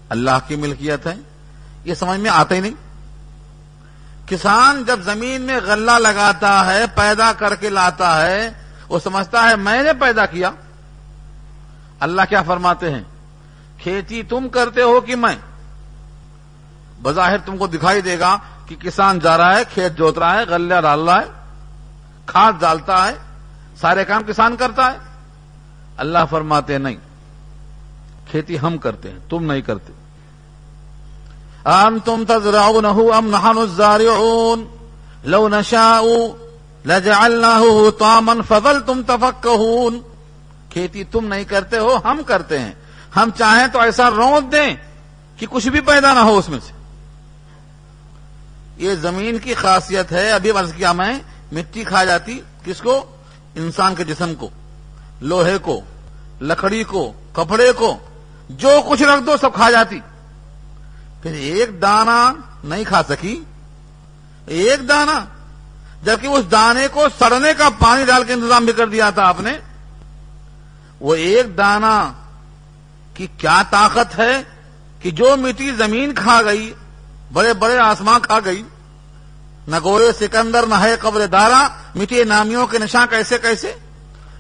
اللہ کی ملکیت ہے یہ سمجھ میں آتا ہی نہیں۔ کسان جب زمین میں غلہ لگاتا ہے، پیدا کر کے لاتا ہے، وہ سمجھتا ہے، میں نے پیدا کیا۔ اللہ کیا فرماتے ہیں؟ کھیتی تم کرتے ہو کہ میں؟ بظاہر تم کو دکھائی دے گا کہ کسان جا رہا ہے، کھیت جوت رہا ہے، غلہ ڈال رہا ہے، کھاد ڈالتا ہے۔ سارے کام کسان کرتا ہے؟ اللہ فرماتے نہیں۔ کھیتی ہم کرتے ہیں، تم نہیں کرتے۔ ام تم تزرعونه ام نحن الزارعون۔ لو نشاء لجعلناه طاما فظلتم تفكهون کھیتی تم نہیں کرتے ہو، ہم کرتے ہیں۔ ہم چاہیں تو ایسا رونت دیں کہ کچھ بھی پیدا نہ ہو اس میں سے۔ یہ زمین کی خاصیت ہے، ابھی ورز کیا میں، مٹی کھا جاتی، کس کو؟ انسان کے جسم کو، لوہے کو، لکڑی کو، کپڑے کو، جو کچھ رکھ دو سب کھا جاتی۔ پھر ایک دانا نہیں کھا سکی۔ ایک دانا جبکہ اس دانے کو سڑنے کا پانی ڈال کے انتظام بھی کر دیا تھا آپ نے۔ وہ ایک دانا کی کیا طاقت ہے کہ جو مٹی زمین کھا گئی، بڑے بڑے آسمان کھا گئی نہ گورے سکندر، نہ ہے قبر دارا، مٹی نامیوں کے نشان کیسے کیسے؟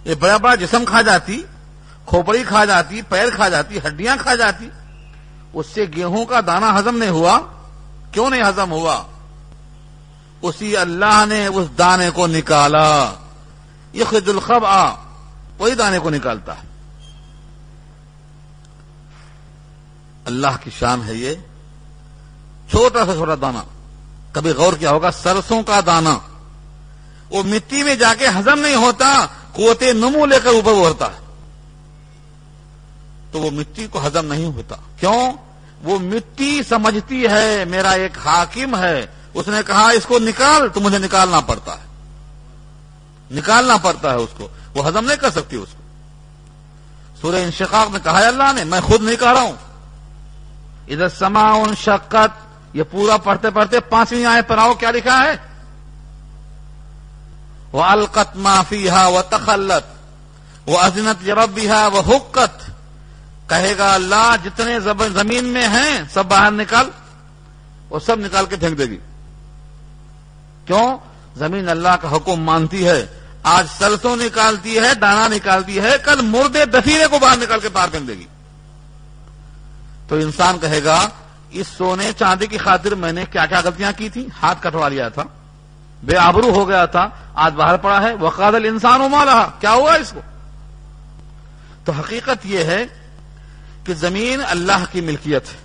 یہ بڑا بڑا جسم کھا جاتی، کھوپڑی کھا جاتی، پیر کھا جاتی، ہڈیاں کھا جاتی، اس سے گیہوں کا دانا ہزم نہیں ہوا۔ کیوں نہیں ہزم ہوا؟ اسی اللہ نے اس دانے کو نکالا۔ یہ خد الخب آ وہی دانے کو نکالتا ہے۔ اللہ کی شان ہے یہ۔ چھوٹا سا چھوٹا دانا کبھی غور کیا ہوگا، سرسوں کا دانا۔ وہ مٹی میں جا کے ہزم نہیں ہوتا کوتے نمو لے کر اوپر ابھرتا ہے تو وہ مٹی کو ہزم نہیں ہوتا۔ کیوں؟ وہ مٹی سمجھتی ہے، میرا ایک حاکم ہے۔ اس نے کہا، اس کو نکال۔ تو مجھے نکالنا پڑتا ہے۔ نکالنا پڑتا ہے اس کو۔ وہ ہزم نہیں کر سکتی اس کو۔ سورہ انشقاق میں کہا ہے اللہ نے، میں خود نہیں کہہ رہا ہوں۔ ادھر سما ان شکت یہ پورا پڑھتے پڑھتے پانچویں آئے پر آؤ، کیا لکھا ہے؟ وہ القت معافی ہا وہ تخلت وہ ازنت یربی ہا وہ حکت کہے گا اللہ، جتنے زمین میں ہیں، سب باہر نکال وہ سب نکال کے پھینک دے گی۔ کیوں؟ زمین اللہ کا حکم مانتی ہے۔ آج سرسوں نکالتی ہے، دانا نکالتی ہے، کل مردے دفیرے کو باہر نکال کے باہر پھینک دے گی۔ تو انسان کہے گا اس سونے چاندی کی خاطر میں نے کیا کیا غلطیاں کی تھی ہاتھ کٹوا لیا تھا۔ بے آبرو ہو گیا تھا۔ آج باہر پڑا ہے۔ وہ قادل انسان ہو رہا کیا ہوا اس کو؟ تو حقیقت یہ ہے کہ زمین اللہ کی ملکیت ہے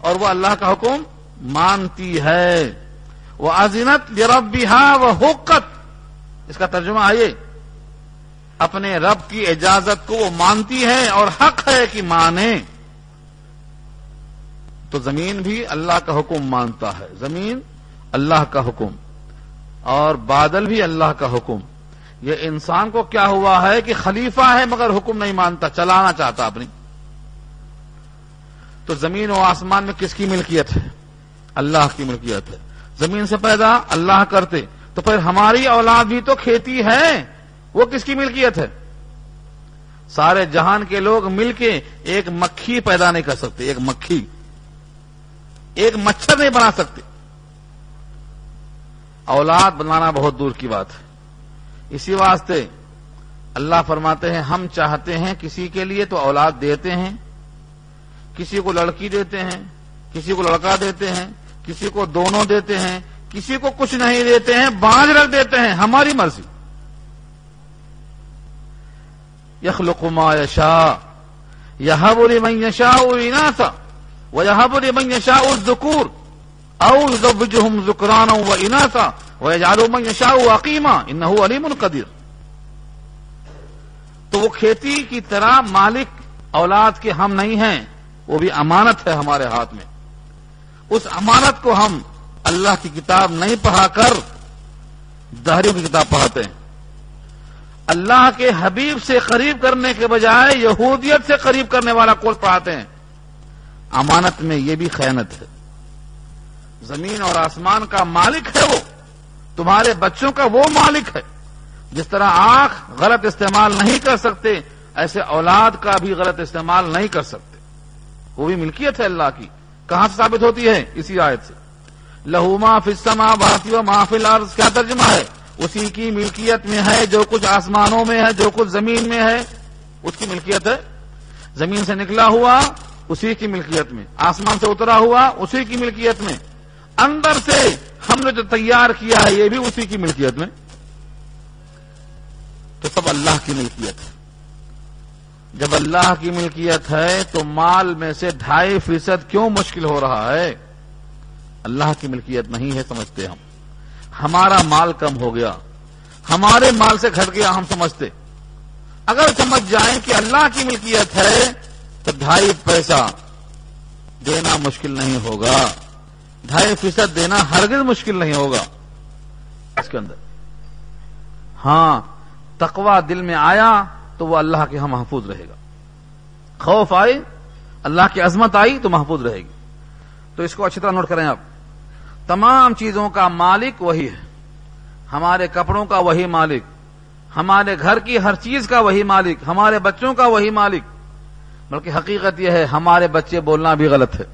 اور وہ اللہ کا حکم مانتی ہے۔ وہ عظینت یورپ وہ حکت اس کا ترجمہ آئیے۔ اپنے رب کی اجازت کو وہ مانتی ہے اور حق ہے کہ مانے۔ تو زمین بھی اللہ کا حکم مانتا ہے۔ زمین اللہ کا حکم اور بادل بھی اللہ کا حکم۔ یہ انسان کو کیا ہوا ہے کہ خلیفہ ہے مگر حکم نہیں مانتا، چلانا چاہتا اپنی۔ تو زمین و آسمان میں کس کی ملکیت ہے؟ اللہ کی ملکیت ہے۔ زمین سے پیدا اللہ کرتے، تو پھر ہماری اولاد بھی تو کھیتی ہے، وہ کس کی ملکیت ہے؟ سارے جہان کے لوگ مل کے ایک مکھی پیدا نہیں کر سکتے، ایک مکھی۔ ایک مچھر نہیں بنا سکتے۔ اولاد بنانا بہت دور کی بات ہے۔ اسی واسطے اللہ فرماتے ہیں، ہم چاہتے ہیں کسی کے لیے تو اولاد دیتے ہیں، کسی کو لڑکی دیتے ہیں، کسی کو لڑکا دیتے ہیں، کسی کو دونوں دیتے ہیں، کسی کو کچھ نہیں دیتے ہیں، بانج رکھ دیتے ہیں، ہماری مرضی۔ یخلق ما یشا یہ بولی میں یشا تھا وہ یہاں پر من شاہ ذکور اور زکران و اناسا وہ یادو من شاہ عقیمہ ان علیم القدیر تو وہ کھیتی کی طرح مالک اولاد کے ہم نہیں ہیں، وہ بھی امانت ہے ہمارے ہاتھ میں۔ اس امانت کو ہم اللہ کی کتاب نہیں پڑھا کر دہریوں کی کتاب پڑھاتے ہیں۔ اللہ کے حبیب سے قریب کرنے کے بجائے یہودیت سے قریب کرنے والا کورس پڑھاتے ہیں۔ امانت میں یہ بھی خیانت ہے۔ زمین اور آسمان کا مالک ہے وہ۔ تمہارے بچوں کا وہ مالک ہے۔ جس طرح آنکھ غلط استعمال نہیں کر سکتے، ایسے اولاد کا بھی غلط استعمال نہیں کر سکتے۔ وہ بھی ملکیت ہے اللہ کی۔ کہاں سے ثابت ہوتی ہے؟ اسی آیت سے۔ لہوما فسما بھارتی و محفل عرض کیا ترجمہ ہے؟ اسی کی ملکیت میں ہے جو کچھ آسمانوں میں ہے، جو کچھ زمین میں ہے۔ اس کی ملکیت ہے۔ زمین سے نکلا ہوا اسی کی ملکیت میں۔ آسمان سے اترا ہوا، اسی کی ملکیت میں۔ اندر سے ہم نے جو تیار کیا ہے، یہ بھی اسی کی ملکیت میں۔ تو سب اللہ کی ملکیت ہے۔ جب اللہ کی ملکیت ہے، تو مال میں سے ڈھائی فیصد کیوں مشکل ہو رہا ہے؟ اللہ کی ملکیت نہیں ہے، سمجھتے ہم۔ ہمارا مال کم ہو گیا۔ ہمارے مال سے گھٹ گیا، ہم سمجھتے۔ اگر سمجھ جائیں کہ اللہ کی ملکیت ہے تو ڈھائی پیسہ دینا مشکل نہیں ہوگا۔ ڈھائی فیصد دینا ہرگز مشکل نہیں ہوگا۔ اس کے اندر۔ ہاں تقوا دل میں آیا تو وہ اللہ کے ہاں محفوظ رہے گا۔ خوف آئے اللہ کی عظمت آئی تو محفوظ رہے گی۔ تو اس کو اچھی طرح نوٹ کریں آپ۔ تمام چیزوں کا مالک وہی ہے۔ ہمارے کپڑوں کا وہی مالک۔ ہمارے گھر کی ہر چیز کا وہی مالک۔ ہمارے بچوں کا وہی مالک۔ بلکہ حقیقت یہ ہے، ہمارے بچے بولنا بھی غلط ہے۔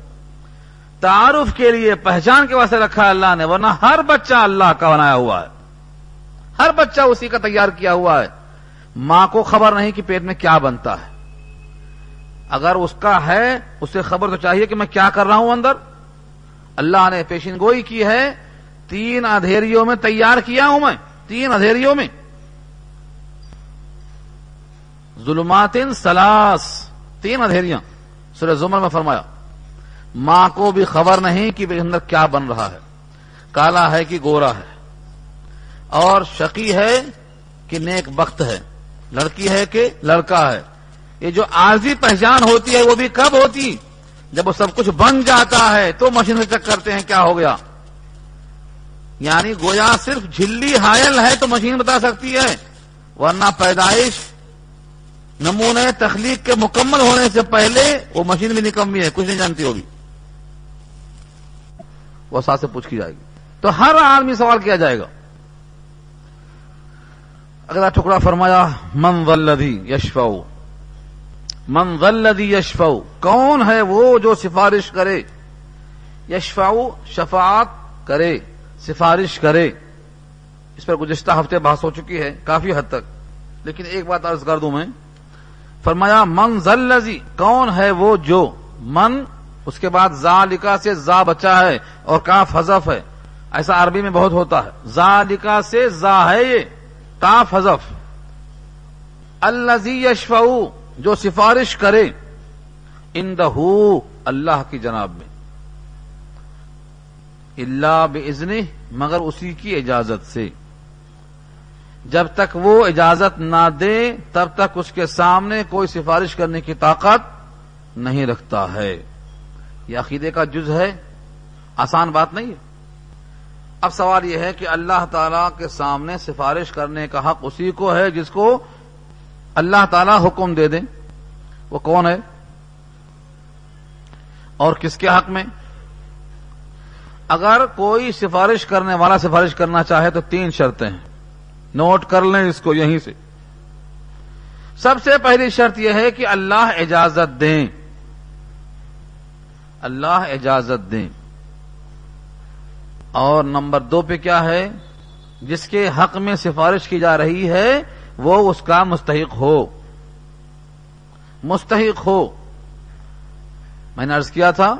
تعارف کے لیے پہچان کے واسطے رکھا ہے اللہ نے، ورنہ ہر بچہ اللہ کا بنایا ہوا ہے۔ ہر بچہ اسی کا تیار کیا ہوا ہے۔ ماں کو خبر نہیں کہ پیٹ میں کیا بنتا ہے۔ اگر اس کا ہے، اسے خبر تو چاہیے کہ میں کیا کر رہا ہوں اندر۔ اللہ نے پیشن گوئی کی ہے، تین ادھیریوں میں تیار کیا ہوں میں۔ تین ادھیریوں میں۔ ظلمات سلاس تین ادھیریاں سورہ زمر میں فرمایا، ماں کو بھی خبر نہیں کہ اندر کیا بن رہا ہے۔ کالا ہے کہ گورا ہے۔ اور شقی ہے کہ نیک بخت ہے۔ لڑکی ہے کہ لڑکا ہے۔ یہ جو عارضی پہچان ہوتی ہے وہ بھی کب ہوتی؟ جب وہ سب کچھ بن جاتا ہے تو مشین چیک کرتے ہیں، کیا ہو گیا؟ یعنی گویا صرف جھلی حائل ہے تو مشین بتا سکتی ہے، ورنہ پیدائش نمونے تخلیق کے مکمل ہونے سے پہلے وہ مشین بھی نکمی ہے، کچھ نہیں جانتی ہوگی۔ وہ ساتھ سے پوچھ کی جائے گی۔ تو ہر آدمی سوال کیا جائے گا۔ اگلا ٹکڑا فرمایا، من ولدی یشفو من ولدی یشفو کون ہے وہ جو سفارش کرے؟ یشفاؤ شفاعت کرے، سفارش کرے۔ اس پر گزشتہ ہفتے بحث ہو چکی ہے، کافی حد تک۔ لیکن ایک بات عرض کر دوں میں فرمایا، من ذلزی کون ہے وہ جو من اس کے بعد ذالکا سے زا بچا ہے اور کاف حذف ہے؟ ایسا عربی میں بہت ہوتا ہے۔ ذالکا سے زا ہے یہ کاف حذف الزی یشفع جو سفارش کرے۔ ان اللہ کی جناب میں۔ اللہ بزن مگر اسی کی اجازت سے۔ جب تک وہ اجازت نہ دے، تب تک اس کے سامنے کوئی سفارش کرنے کی طاقت نہیں رکھتا ہے۔ یہ عقیدے کا جز ہے۔ آسان بات نہیں ہے۔ اب سوال یہ ہے کہ اللہ تعالی کے سامنے سفارش کرنے کا حق اسی کو ہے جس کو اللہ تعالی حکم دے دیں۔ وہ کون ہے؟ اور کس کے حق میں؟ اگر کوئی سفارش کرنے والا سفارش کرنا چاہے تو تین شرطیں ہیں۔ نوٹ کر لیں اس کو یہیں سے۔ سب سے پہلی شرط یہ ہے کہ اللہ اجازت دیں۔ اللہ اجازت دیں۔ اور نمبر دو پہ کیا ہے؟ جس کے حق میں سفارش کی جا رہی ہے، وہ اس کا مستحق ہو۔ مستحق ہو۔ میں نے ارض کیا تھا،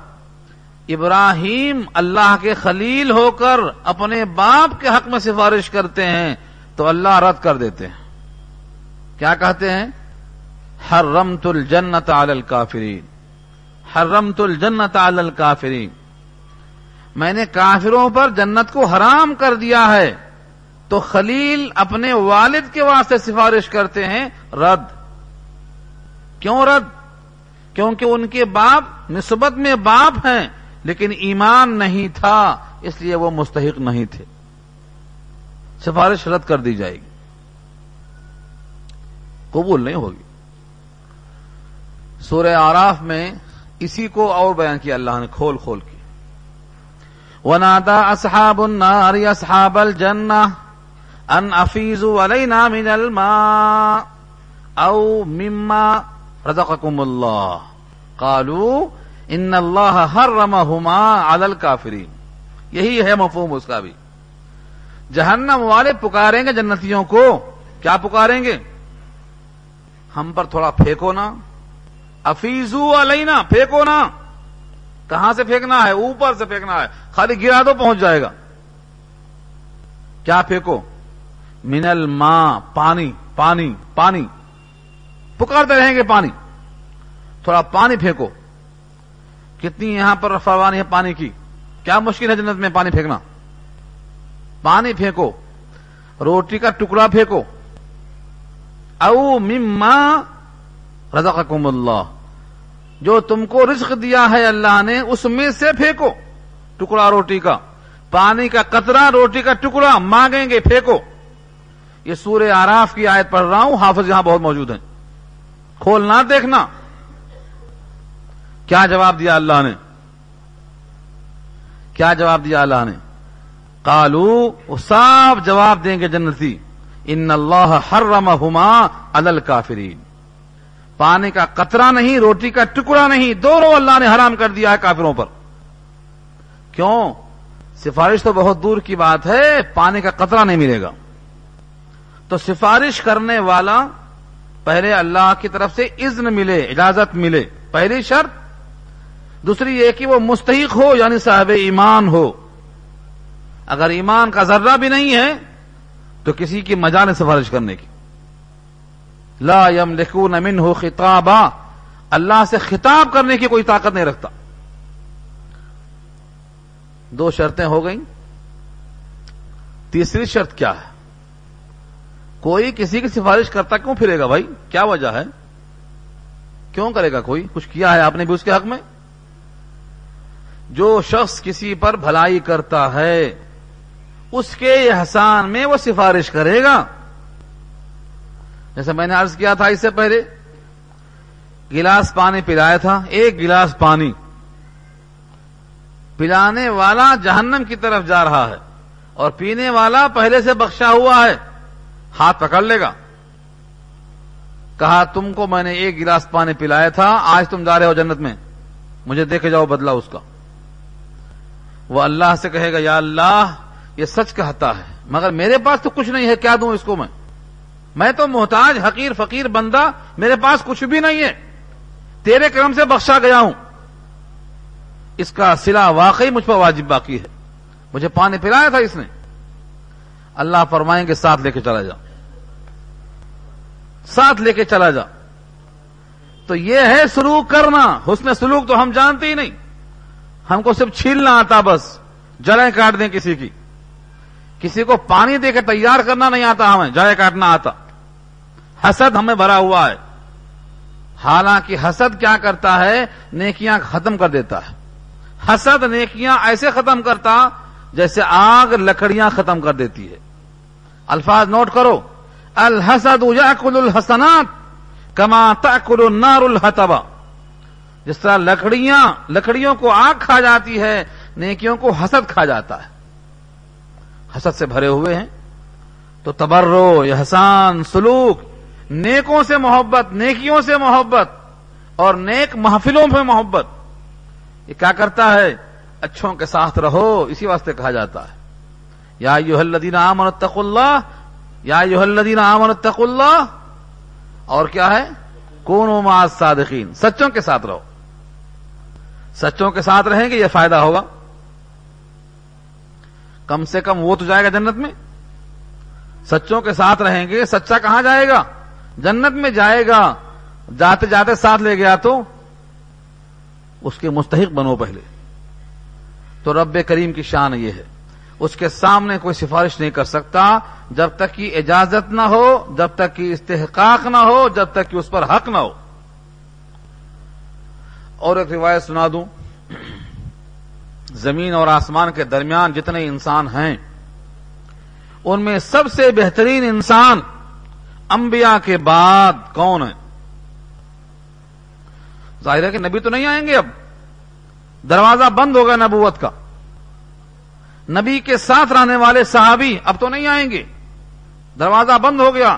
ابراہیم اللہ کے خلیل ہو کر اپنے باپ کے حق میں سفارش کرتے ہیں۔ تو اللہ رد کر دیتے ہیں۔ کیا کہتے ہیں؟ حرمت الجنت علی الکافرین۔ حرمت الجنت علی الکافرین۔ میں نے کافروں پر جنت کو حرام کر دیا ہے۔ تو خلیل اپنے والد کے واسطے سفارش کرتے ہیں۔ رد۔ کیوں رد؟ کیونکہ ان کے باپ نسبت میں باپ ہیں، لیکن ایمان نہیں تھا، اس لیے وہ مستحق نہیں تھے۔ سفارش رد کر دی جائے گی۔ قبول نہیں ہوگی۔ سورہ آراف میں اسی کو اور بیان کیا اللہ نے، کھول کھول کے۔ ونادا اصحاب النار اصحاب الجنہ ان افیز علینا من الماء او مما رزقکم اللہ قالوا ان اللہ حرمہما علی الکافرین یہی ہے مفہوم اس کا بھی۔ جہنم والے پکاریں گے جنتیوں کو۔ کیا پکاریں گے؟ ہم پر تھوڑا پھینکو نا۔ افیزو علینا، پھینکو نا۔ کہاں سے پھینکنا ہے؟ اوپر سے پھینکنا ہے۔ خالی گرا دو پہنچ جائے گا۔ کیا پھینکو؟ منل ماں، پانی پانی پانی۔ پکارتے رہیں گے پانی۔ تھوڑا پانی پھینکو۔ کتنی یہاں پر رفاوانی ہے پانی کی۔ کیا مشکل ہے جنت میں پانی پھینکنا؟ پانی پھینکو، روٹی کا ٹکڑا پھینکو۔ او مما رزقکم اللہ۔ جو تم کو رزق دیا ہے اللہ نے، اس میں سے پھینکو ٹکڑا روٹی کا۔ پانی کا قطرہ روٹی کا ٹکڑا مانگیں گے، پھینکو۔ یہ سورہ آراف کی آیت پڑھ رہا ہوں، حافظ یہاں بہت موجود ہیں۔ کھولنا دیکھنا۔ کیا جواب دیا اللہ نے؟ کیا جواب دیا اللہ نے؟ کالو صاف جواب دیں گے جنتی ان اللہ حرم ہما الل پانی کا قطرہ نہیں، روٹی کا ٹکڑا نہیں، دونوں اللہ نے حرام کر دیا ہے کافروں پر۔ کیوں؟ سفارش تو بہت دور کی بات ہے پانی کا قطرہ نہیں ملے گا۔ تو سفارش کرنے والا، پہلے اللہ کی طرف سے اذن ملے، اجازت ملے۔ پہلی شرط، دوسری یہ کہ وہ مستحق ہو یعنی صاحب ایمان ہو۔ اگر ایمان کا ذرہ بھی نہیں ہے تو کسی کی مجال سفارش کرنے کی۔ لا یم لکھو نمن ہو خطابہ اللہ سے خطاب کرنے کی کوئی طاقت نہیں رکھتا۔ دو شرطیں ہو گئیں۔ تیسری شرط کیا ہے؟ کوئی کسی کی سفارش کرتا کیوں پھرے گا بھائی؟ کیا وجہ ہے؟ کیوں کرے گا کوئی؟ کچھ کیا ہے آپ نے بھی اس کے حق میں؟ جو شخص کسی پر بھلائی کرتا ہے اس کے احسان میں وہ سفارش کرے گا۔ جیسے میں نے عرض کیا تھا اس سے پہلے، گلاس پانی پلایا تھا، ایک گلاس پانی۔ پلانے والا جہنم کی طرف جا رہا ہے اور پینے والا پہلے سے بخشا ہوا ہے۔ ہاتھ پکڑ لے گا۔ کہا، تم کو میں نے ایک گلاس پانی پلایا تھا، آج تم جا رہے ہو جنت میں۔ مجھے دیکھے جاؤ بدلا اس کا۔ وہ اللہ سے کہے گا، یا اللہ یہ سچ کہتا ہے۔ مگر میرے پاس تو کچھ نہیں ہے، کیا دوں اس کو میں؟ میں تو محتاج، حقیر، فقیر بندہ میرے پاس کچھ بھی نہیں ہے۔ تیرے کرم سے بخشا گیا ہوں۔ اس کا سلا واقعی مجھ پر واجب باقی ہے۔ مجھے پانی پلایا تھا اس نے۔ اللہ فرمائیں گے، ساتھ لے کے چلا جا۔ ساتھ لے کے چلا جا۔ تو یہ ہے سلوک کرنا۔ حسن سلوک تو ہم جانتے ہی نہیں۔ ہم کو صرف چھیلنا آتا بس، جڑیں کاٹ دیں کسی کی۔ کسی کو پانی دے کے تیار کرنا نہیں آتا ہمیں جڑیں کاٹنا آتا۔ حسد ہمیں بھرا ہوا ہے۔ حالانکہ حسد کیا کرتا ہے؟ نیکیاں ختم کر دیتا ہے۔ حسد نیکیاں ایسے ختم کرتا جیسے آگ لکڑیاں ختم کر دیتی ہے۔ الفاظ نوٹ کرو۔ الحسد یاکل الحسنات کما تاکل النار الحتبا جس طرح لکڑیاں، لکڑیوں کو آگ کھا جاتی ہے، نیکیوں کو حسد کھا جاتا ہے۔ حسد سے بھرے ہوئے ہیں، تو تبرو احسان، سلوک، نیکوں سے محبت، نیکیوں سے محبت اور نیک محفلوں میں محبت، یہ کیا کرتا ہے؟ اچھوں کے ساتھ رہو، اسی واسطے کہا جاتا ہے۔ یا یو الدین عامن تق اللہ، یا یو الدین عامن تق اللہ، اور کیا ہے؟ کون ماز صادقین سچوں کے ساتھ رہو۔ سچوں کے ساتھ رہیں گے، یہ فائدہ ہوگا۔ کم سے کم وہ تو جائے گا جنت میں۔ سچوں کے ساتھ رہیں گے، سچا کہاں جائے گا؟ جنت میں جائے گا۔ جاتے جاتے ساتھ لے گیا تو اس کے مستحق بنو پہلے۔ تو رب کریم کی شان یہ ہے۔ اس کے سامنے کوئی سفارش نہیں کر سکتا۔ جب تک کہ اجازت نہ ہو، جب تک کہ استحقاق نہ ہو، جب تک کہ اس پر حق نہ ہو۔ اور ایک روایت سنا دوں۔ زمین اور آسمان کے درمیان جتنے انسان ہیں، ان میں سب سے بہترین انسان انبیاء کے بعد کون ہے ظاہر ہے کہ نبی تو نہیں آئیں گے اب۔ دروازہ بند ہوگا نبوت کا۔ نبی کے ساتھ رہنے والے صحابی اب تو نہیں آئیں گے۔ دروازہ بند ہو گیا۔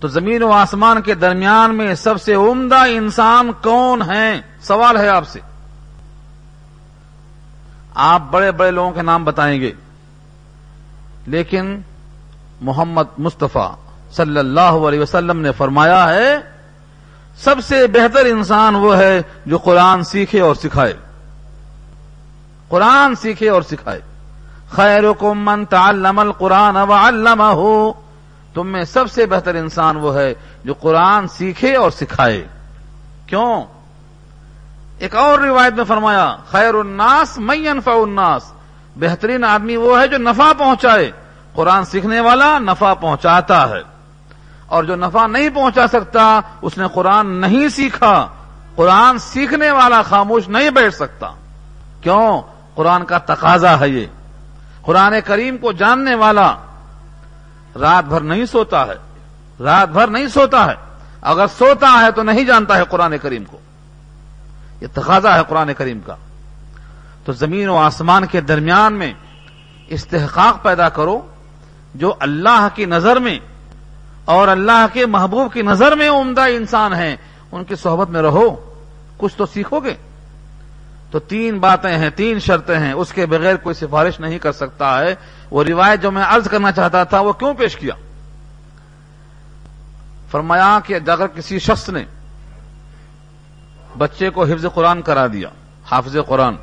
تو زمین و آسمان کے درمیان میں سب سے عمدہ انسان کون ہے سوال ہے آپ سے۔ آپ بڑے بڑے لوگوں کے نام بتائیں گے۔ لیکن محمد مصطفیٰ صلی اللہ علیہ وسلم نے فرمایا ہے، سب سے بہتر انسان وہ ہے جو قرآن سیکھے اور سکھائے۔ قرآن سیکھے اور سکھائے۔ خیر من تعلم القرآن وعلمہ۔ ہو تم میں سب سے بہتر انسان وہ ہے جو قرآن سیکھے اور سکھائے۔ کیوں؟ ایک اور روایت میں فرمایا، خیر الناس میں انفع الناس۔ بہترین آدمی وہ ہے جو نفع پہنچائے۔ قرآن سیکھنے والا نفع پہنچاتا ہے۔ اور جو نفع نہیں پہنچا سکتا، اس نے قرآن نہیں سیکھا۔ قرآن سیکھنے والا خاموش نہیں بیٹھ سکتا۔ کیوں؟ قرآن کا تقاضا ہے یہ۔ قرآن کریم کو جاننے والا رات بھر نہیں سوتا ہے۔ رات بھر نہیں سوتا ہے۔ اگر سوتا ہے تو نہیں جانتا ہے قرآن کریم کو۔ یہ تقاضا ہے قرآن کریم کا۔ تو زمین و آسمان کے درمیان میں استحقاق پیدا کرو جو اللہ کی نظر میں اور اللہ کے محبوب کی نظر میں عمدہ انسان ہیں۔ ان کی صحبت میں رہو، کچھ تو سیکھو گے۔ تو تین باتیں ہیں، تین شرطیں ہیں۔ اس کے بغیر کوئی سفارش نہیں کر سکتا ہے۔ وہ روایت جو میں عرض کرنا چاہتا تھا، وہ کیوں پیش کیا؟ فرمایا کہ اگر کسی شخص نے بچے کو حفظ قرآن کرا دیا، حافظ قرآن۔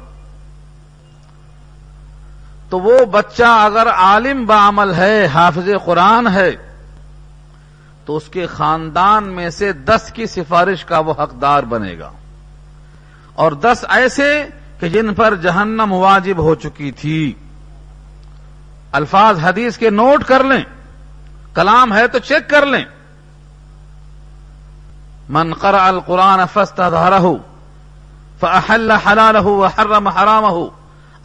تو وہ بچہ اگر عالم بعمل ہے، حافظ قرآن ہے، تو اس کے خاندان میں سے دس کی سفارش کا وہ حقدار بنے گا۔ اور دس ایسے کہ جن پر جہنم واجب ہو چکی تھی۔ الفاظ حدیث کے نوٹ کر لیں، کلام ہے تو چیک کر لیں۔ من قرأ القرآن فاستظهره، فأحل حلاله وحرم حرامه،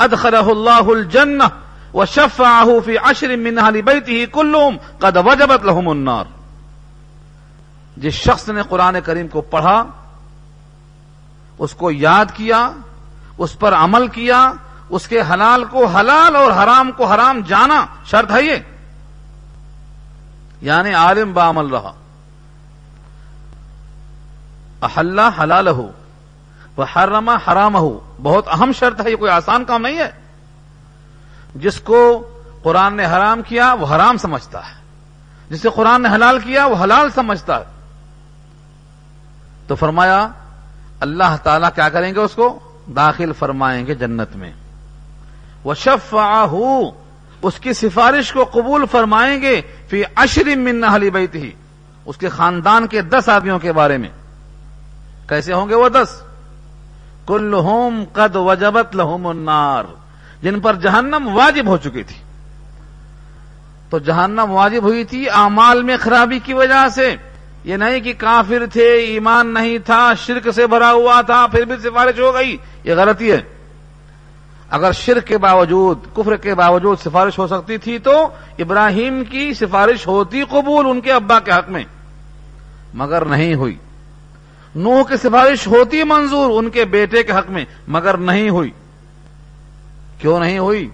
أدخله الله الجنة وشفعه في عشر من أهل بيته كلهم، قد وجبت لهم النار. جس شخص نے قرآن کریم کو پڑھا، اس کو یاد کیا، اس پر عمل کیا، اس کے حلال کو حلال اور حرام کو حرام جانا شرط ہے یہ۔ یعنی عالم بعمل رہا۔ احلہ حلال ہو وہ حرما حرام ہو بہت اہم شرط ہے، یہ کوئی آسان کام نہیں ہے۔ جس کو قرآن نے حرام کیا، وہ حرام سمجھتا ہے۔ جسے قرآن نے حلال کیا، وہ حلال سمجھتا ہے۔ تو فرمایا، اللہ تعالی کیا کریں گے اس کو؟ داخل فرمائیں گے جنت میں۔ وہ شف اس کی سفارش کو قبول فرمائیں گے۔ فی اشری من اہل بیت ہی اس کے خاندان کے دس آدمیوں کے بارے میں۔ کیسے ہوں گے وہ دس؟ کل ہوم قد وجبت لہم النار۔ جن پر جہنم واجب ہو چکی تھی۔ تو جہنم واجب ہوئی تھی اعمال میں خرابی کی وجہ سے۔ یہ نہیں کہ کافر تھے، ایمان نہیں تھا، شرک سے بھرا ہوا تھا، پھر بھی سفارش ہو گئی۔ یہ غلطی ہے۔ اگر شرک کے باوجود، کفر کے باوجود سفارش ہو سکتی تھی تو ابراہیم کی سفارش ہوتی قبول ان کے ابا کے حق میں۔ مگر نہیں ہوئی۔ نوح کی سفارش ہوتی منظور ان کے بیٹے کے حق میں، مگر نہیں ہوئی۔ کیوں نہیں ہوئی؟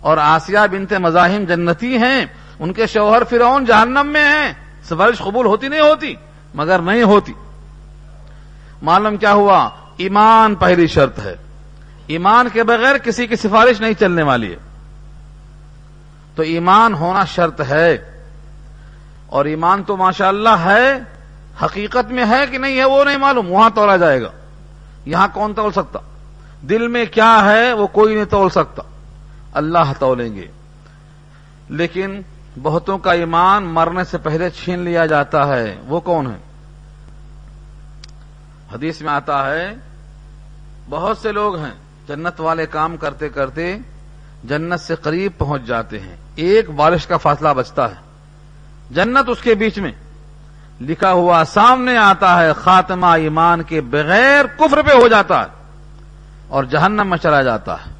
اور آسیہ بنت مزاحم جنتی ہیں، ان کے شوہر فرعون جہنم میں ہیں، سفارش قبول ہوتی نہیں ہوتی، مگر نہیں ہوتی۔ معلوم کیا ہوا؟ ایمان پہلی شرط ہے۔ ایمان کے بغیر کسی کی سفارش نہیں چلنے والی ہے۔ تو ایمان ہونا شرط ہے۔ اور ایمان تو ماشاء اللہ ہے حقیقت میں ہے کہ نہیں ہے وہ نہیں معلوم، وہاں تولا جائے گا۔ یہاں کون تول سکتا؟ دل میں کیا ہے وہ کوئی نہیں تول سکتا۔ اللہ تولیں گے۔ لیکن بہتوں کا ایمان مرنے سے پہلے چھین لیا جاتا ہے۔ وہ کون ہے؟ حدیث میں آتا ہے، بہت سے لوگ ہیں جنت والے کام کرتے کرتے جنت سے قریب پہنچ جاتے ہیں۔ ایک بارش کا فاصلہ بچتا ہے۔ جنت اس کے بیچ میں۔ لکھا ہوا سامنے آتا ہے، خاتمہ ایمان کے بغیر کفر پہ ہو جاتا ہے اور جہنم میں چلا جاتا ہے۔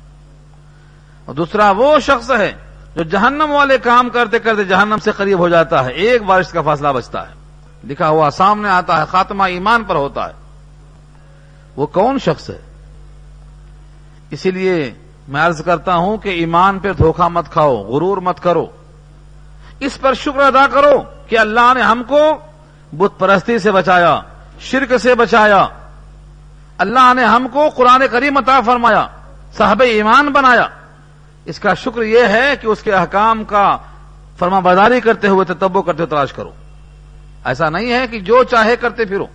اور دوسرا وہ شخص ہے جو جہنم والے کام کرتے کرتے جہنم سے قریب ہو جاتا ہے، ایک بارش کا فاصلہ بچتا ہے۔ لکھا ہوا سامنے آتا ہے، خاتمہ ایمان پر ہوتا ہے۔ وہ کون شخص ہے؟ اسی لیے میں عرض کرتا ہوں کہ ایمان پہ دھوکہ مت کھاؤ، غرور مت کرو۔ اس پر شکر ادا کرو کہ اللہ نے ہم کو بت پرستی سے بچایا، شرک سے بچایا۔ اللہ نے ہم کو قرآن کریم عطا فرمایا، صاحب ایمان بنایا۔ اس کا شکر یہ ہے کہ اس کے احکام کا فرما بازاری کرتے ہوئے تتبو کرتے تلاش کرو۔ ایسا نہیں ہے کہ جو چاہے کرتے پھرو۔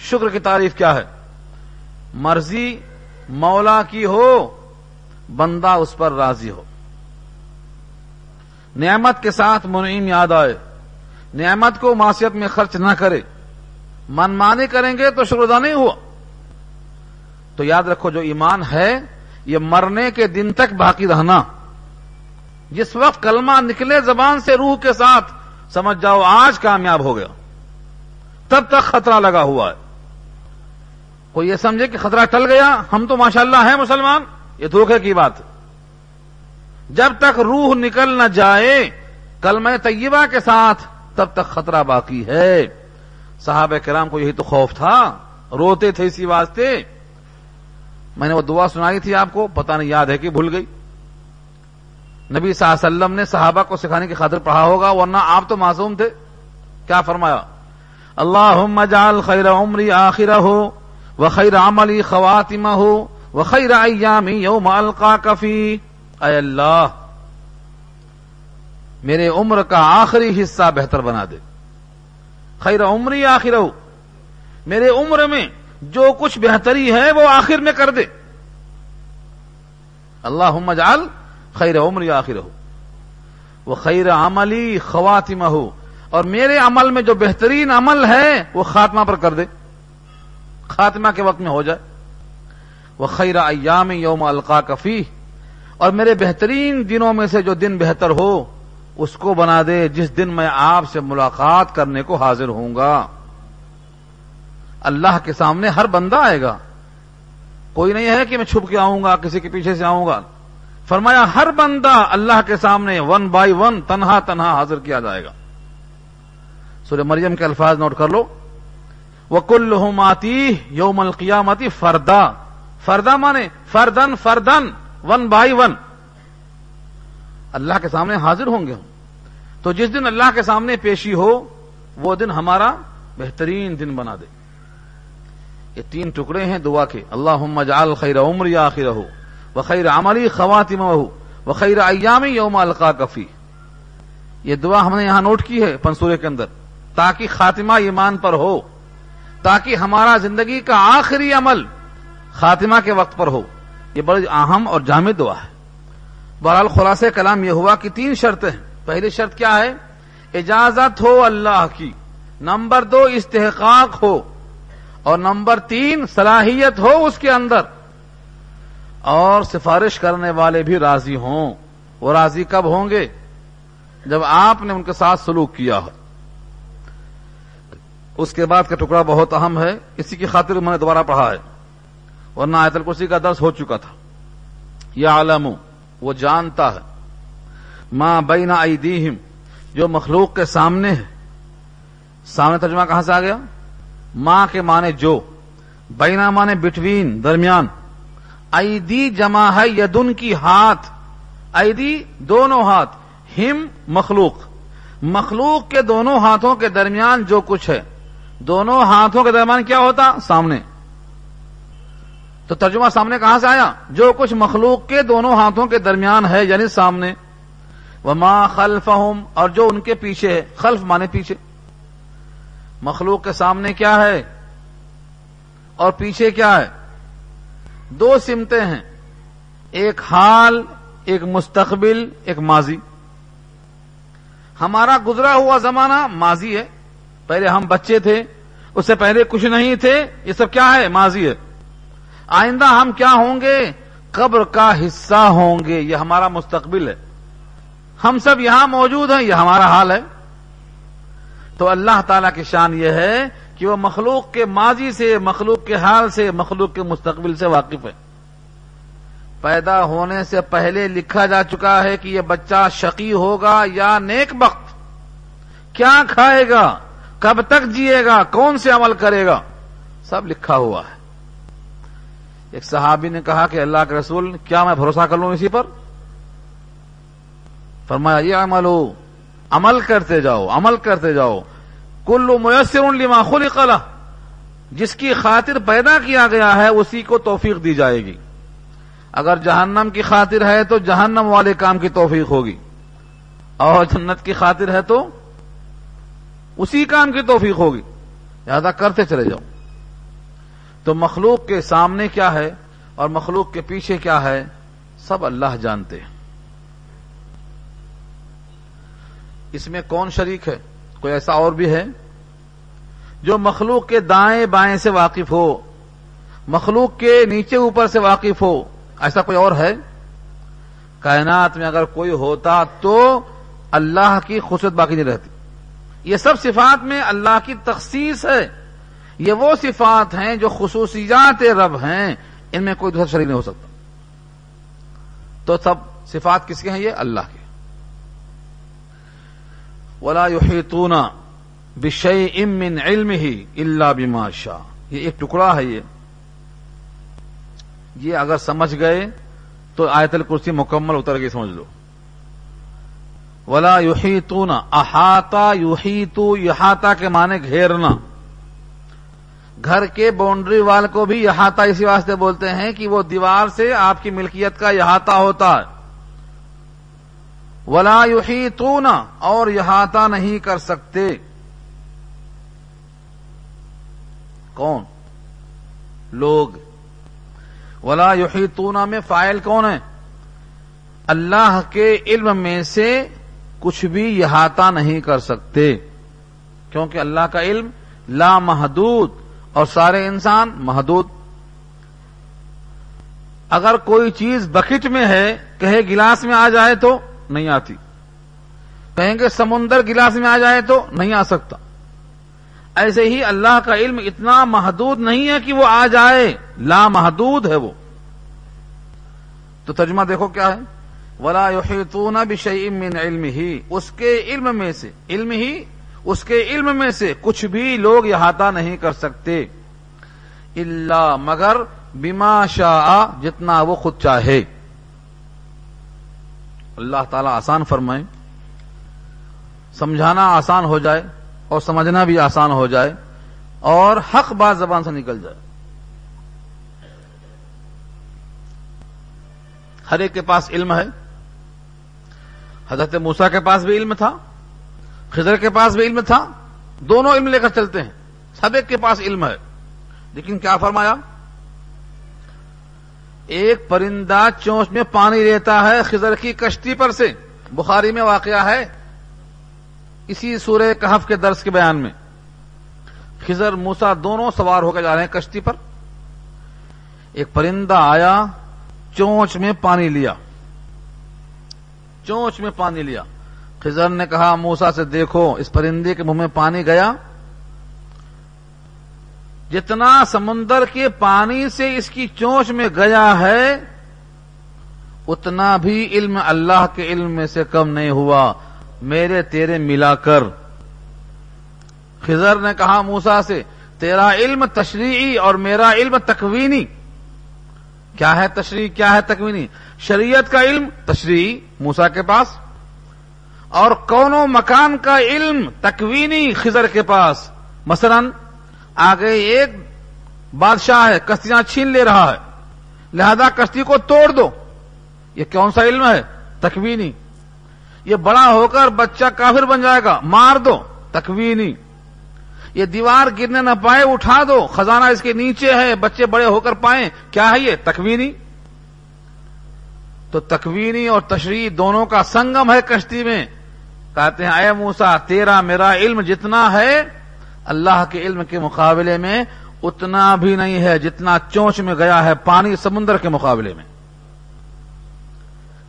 شکر کی تعریف کیا ہے؟ مرضی مولا کی ہو، بندہ اس پر راضی ہو۔ نعمت کے ساتھ منعیم یاد آئے۔ نعمت کو معاشیت میں خرچ نہ کرے۔ من مانی کریں گے تو شکر ادا نہیں ہوا۔ تو یاد رکھو جو ایمان ہے، یہ مرنے کے دن تک باقی رہنا۔ جس وقت کلمہ نکلے زبان سے روح کے ساتھ، سمجھ جاؤ آج کامیاب ہو گیا۔ تب تک خطرہ لگا ہوا ہے۔ کوئی یہ سمجھے کہ خطرہ ٹل گیا؟ ہم تو ماشاءاللہ اللہ ہیں مسلمان۔ یہ دھوکے کی بات جب تک روح نکل نہ جائے، کلمہ طیبہ کے ساتھ تب تک خطرہ باقی ہے۔ صحابہ کرام کو یہی تو خوف تھا۔ روتے تھے اسی واسطے۔ میں نے وہ دعا سنائی تھی آپ کو، پتہ نہیں یاد ہے کہ بھول گئی۔ نبی صلی اللہ علیہ وسلم نے صحابہ کو سکھانے کی خاطر پڑھا ہوگا، ورنہ آپ تو معصوم تھے۔ کیا فرمایا؟ اللہ جعل خیر عمری آخر ہو وہ خیر عملی خواتمہ ہو وہ خیر ایامی یوم القا کفی اے اللہ میرے عمر کا آخری حصہ بہتر بنا دے۔ خیر عمری آخر ہو۔ میرے عمر میں جو کچھ بہتری ہے وہ آخر میں کر دے۔ اللہ مجال خیر عمر آخر ہو۔ وہ خیر عملی خواتمہ ہو۔ اور میرے عمل میں جو بہترین عمل ہے وہ خاتمہ پر کر دے۔ خاتمہ کے وقت میں ہو جائے۔ وہ خیر ایام یوم القا کفی اور میرے بہترین دنوں میں سے جو دن بہتر ہو اس کو بنا دے جس دن میں آپ سے ملاقات کرنے کو حاضر ہوں گا۔ اللہ کے سامنے ہر بندہ آئے گا۔ کوئی نہیں ہے کہ میں چھپ کے آؤں گا، کسی کے پیچھے سے آؤں گا۔ فرمایا، ہر بندہ اللہ کے سامنے ون بائی ون تنہا تنہا حاضر کیا جائے گا۔ سورہ مریم کے الفاظ نوٹ کر لو۔ وہ کل آتی یوم القیامتی فردا۔ فردا مانے، فردن فردن ون بائی ون اللہ کے سامنے حاضر ہوں گے ہم۔ تو جس دن اللہ کے سامنے پیشی ہو، وہ دن ہمارا بہترین دن بنا دے۔ یہ تین ٹکڑے ہیں دعا کے۔ اللہ جعل خیر عمر یا آخر ہو وہ خیر عملی خواتم ہو وہ خیر ایامی یوم القا کفی یہ دعا ہم نے یہاں نوٹ کی ہے پنسورے کے اندر۔ تاکہ خاتمہ ایمان پر ہو، تاکہ ہمارا زندگی کا آخری عمل خاتمہ کے وقت پر ہو۔ یہ بڑی اہم اور جامع دعا ہے۔ بہرحال خلاصہ کلام یہ ہوا کہ تین شرطیں ہیں۔ پہلی شرط کیا ہے؟ اجازت ہو اللہ کی۔ نمبر دو، استحقاق ہو۔ اور نمبر تین، صلاحیت ہو اس کے اندر۔ اور سفارش کرنے والے بھی راضی ہوں۔ وہ راضی کب ہوں گے؟ جب آپ نے ان کے ساتھ سلوک کیا ہو۔ اس کے بعد کا ٹکڑا بہت اہم ہے۔ اسی کی خاطر میں نے دوبارہ پڑھا ہے۔ ورنہ آیت الکرسی کا درس ہو چکا تھا۔ یا عالم وہ جانتا ہے۔ ماں بینا ایدیہم جو مخلوق کے سامنے ہے۔ سامنے ترجمہ کہاں سے آ گیا؟ ماں کے معنی جو بینا مانے بٹوین درمیان۔ ایدی جمع ہے، یدن کی ہاتھ۔ ایدی دونوں ہاتھ، ہم مخلوق۔ مخلوق کے دونوں ہاتھوں کے درمیان جو کچھ ہے۔ دونوں ہاتھوں کے درمیان کیا ہوتا؟ سامنے۔ تو ترجمہ سامنے کہاں سے آیا؟ جو کچھ مخلوق کے دونوں ہاتھوں کے درمیان ہے یعنی سامنے۔ وہ ماں خلف اور جو ان کے پیچھے ہے، خلف مانے پیچھے۔ مخلوق کے سامنے کیا ہے؟ اور پیچھے کیا ہے؟ دو سمتیں ہیں۔ ایک حال، ایک مستقبل، ایک ماضی۔ ہمارا گزرا ہوا زمانہ ماضی ہے۔ پہلے ہم بچے تھے، اس سے پہلے کچھ نہیں تھے، یہ سب کیا ہے؟ ماضی ہے۔ آئندہ ہم کیا ہوں گے؟ قبر کا حصہ ہوں گے، یہ ہمارا مستقبل ہے۔ ہم سب یہاں موجود ہیں، یہ ہمارا حال ہے۔ تو اللہ تعالی کی شان یہ ہے کہ وہ مخلوق کے ماضی سے، مخلوق کے حال سے، مخلوق کے مستقبل سے واقف ہے۔ پیدا ہونے سے پہلے لکھا جا چکا ہے کہ یہ بچہ شقی ہوگا یا نیک بخت۔ کیا کھائے گا؟ کب تک جیے گا؟ کون سے عمل کرے گا؟ سب لکھا ہوا ہے۔ ایک صحابی نے کہا کہ اللہ کے رسول، کیا میں بھروسہ کر لوں اسی پر؟ فرمایا، یہ عمل ہو عمل کرتے جاؤ، عمل کرتے جاؤ۔ کلو میسر لما خلق له جس کی خاطر پیدا کیا گیا ہے، اسی کو توفیق دی جائے گی۔ اگر جہنم کی خاطر ہے، تو جہنم والے کام کی توفیق ہوگی۔ اور جنت کی خاطر ہے، تو اسی کام کی توفیق ہوگی۔ لہذا کرتے چلے جاؤ۔ تو مخلوق کے سامنے کیا ہے اور مخلوق کے پیچھے کیا ہے، سب اللہ جانتے ہیں۔ اس میں کون شریک ہے؟ کوئی ایسا اور بھی ہے؟ جو مخلوق کے دائیں بائیں سے واقف ہو، مخلوق کے نیچے اوپر سے واقف ہو، ایسا کوئی اور ہے؟ کائنات میں اگر کوئی ہوتا تو اللہ کی خصوصیت باقی نہیں رہتی۔ یہ سب صفات میں اللہ کی تخصیص ہے۔ یہ وہ صفات ہیں جو خصوصیات رب ہیں، ان میں کوئی دوسرا شریک نہیں ہو سکتا۔ تو سب صفات کس کے ہیں؟ یہ اللہ کے۔ ولا يحيطون بشيء من علمه الا بما شاء. یہ ایک ٹکڑا ہے یہ. یہ اگر سمجھ گئے تو آیت الکرسی مکمل اتر گئی سمجھ لو. ولا یحیطون احاطہ، یحیطو احاطہ کے معنی گھیرنا. گھر کے باؤنڈری وال کو بھی احاطہ اسی واسطے بولتے ہیں کہ وہ دیوار سے آپ کی ملکیت کا احاطہ ہوتا ہے. ولا یحیطون اور احاطہ نہیں کر سکتے۔ کون؟ لوگ۔ ولا یحیطون میں فائل کون ہے؟ اللہ کے علم میں سے کچھ بھی احاطہ نہیں کر سکتے۔ کیونکہ اللہ کا علم لا محدود، اور سارے انسان محدود۔ اگر کوئی چیز بکٹ میں ہے، کہے گلاس میں آ جائے تو نہیں آتی۔ کہیں گے سمندر گلاس میں آ جائے تو نہیں آ سکتا۔ ایسے ہی اللہ کا علم اتنا محدود نہیں ہے کہ وہ آ جائے۔ لا محدود ہے وہ۔ تو ترجمہ دیکھو کیا ہے۔ ولا یحیطون بشیء من علم ہی اس کے علم میں سے، علم ہی اس کے علم میں سے کچھ بھی لوگ احاطہ نہیں کر سکتے۔ اللہ مگر بما شاء، جتنا وہ خود چاہے۔ اللہ تعالی آسان فرمائے، سمجھانا آسان ہو جائے اور سمجھنا بھی آسان ہو جائے اور حق بات زبان سے نکل جائے۔ ہر ایک کے پاس علم ہے۔ حضرت موسا کے پاس بھی علم تھا، خضر کے پاس بھی علم تھا، دونوں علم لے کر چلتے ہیں۔ سب ایک کے پاس علم ہے۔ لیکن کیا فرمایا؟ ایک پرندہ چونچ میں پانی لیتا ہے خضر کی کشتی پر سے۔ بخاری میں واقعہ ہے۔ اسی سورہ کہف کے درس کے بیان میں۔ خضر موسا دونوں سوار ہو کے جا رہے ہیں کشتی پر۔ ایک پرندہ آیا، چونچ میں پانی لیا۔ چونچ میں پانی لیا۔ خزر نے کہا موسا سے دیکھو، اس پرندے کے منہ میں پانی گیا۔ جتنا سمندر کے پانی سے اس کی چونچ میں گیا ہے، اتنا بھی علم اللہ کے علم میں سے کم نہیں ہوا۔ میرے تیرے ملا کر۔ خزر نے کہا موسا سے، تیرا علم تشریعی اور میرا علم تکوینی۔ کیا ہے تشریح کیا ہے تکوینی؟ شریعت کا علم تشریعی موسا کے پاس، اور کونوں مکان کا علم تکوینی خزر کے پاس۔ مثلا آگے ایک بادشاہ ہے، کشتیاں چھین لے رہا ہے۔ لہذا کشتی کو توڑ دو۔ یہ کون سا علم ہے؟ تکوینی۔ یہ بڑا ہو کر بچہ کافر بن جائے گا۔ مار دو۔ تکوینی۔ یہ دیوار گرنے نہ پائے، اٹھا دو۔ خزانہ اس کے نیچے ہے، بچے بڑے ہو کر پائیں۔ کیا ہے یہ؟ تکوینی۔ تو تکوینی اور تشریح دونوں کا سنگم ہے کشتی میں۔ کہتے ہیں، اے موسا تیرا میرا علم جتنا ہے اللہ کے علم کے مقابلے میں اتنا بھی نہیں ہے جتنا چونچ میں گیا ہے پانی سمندر کے مقابلے میں۔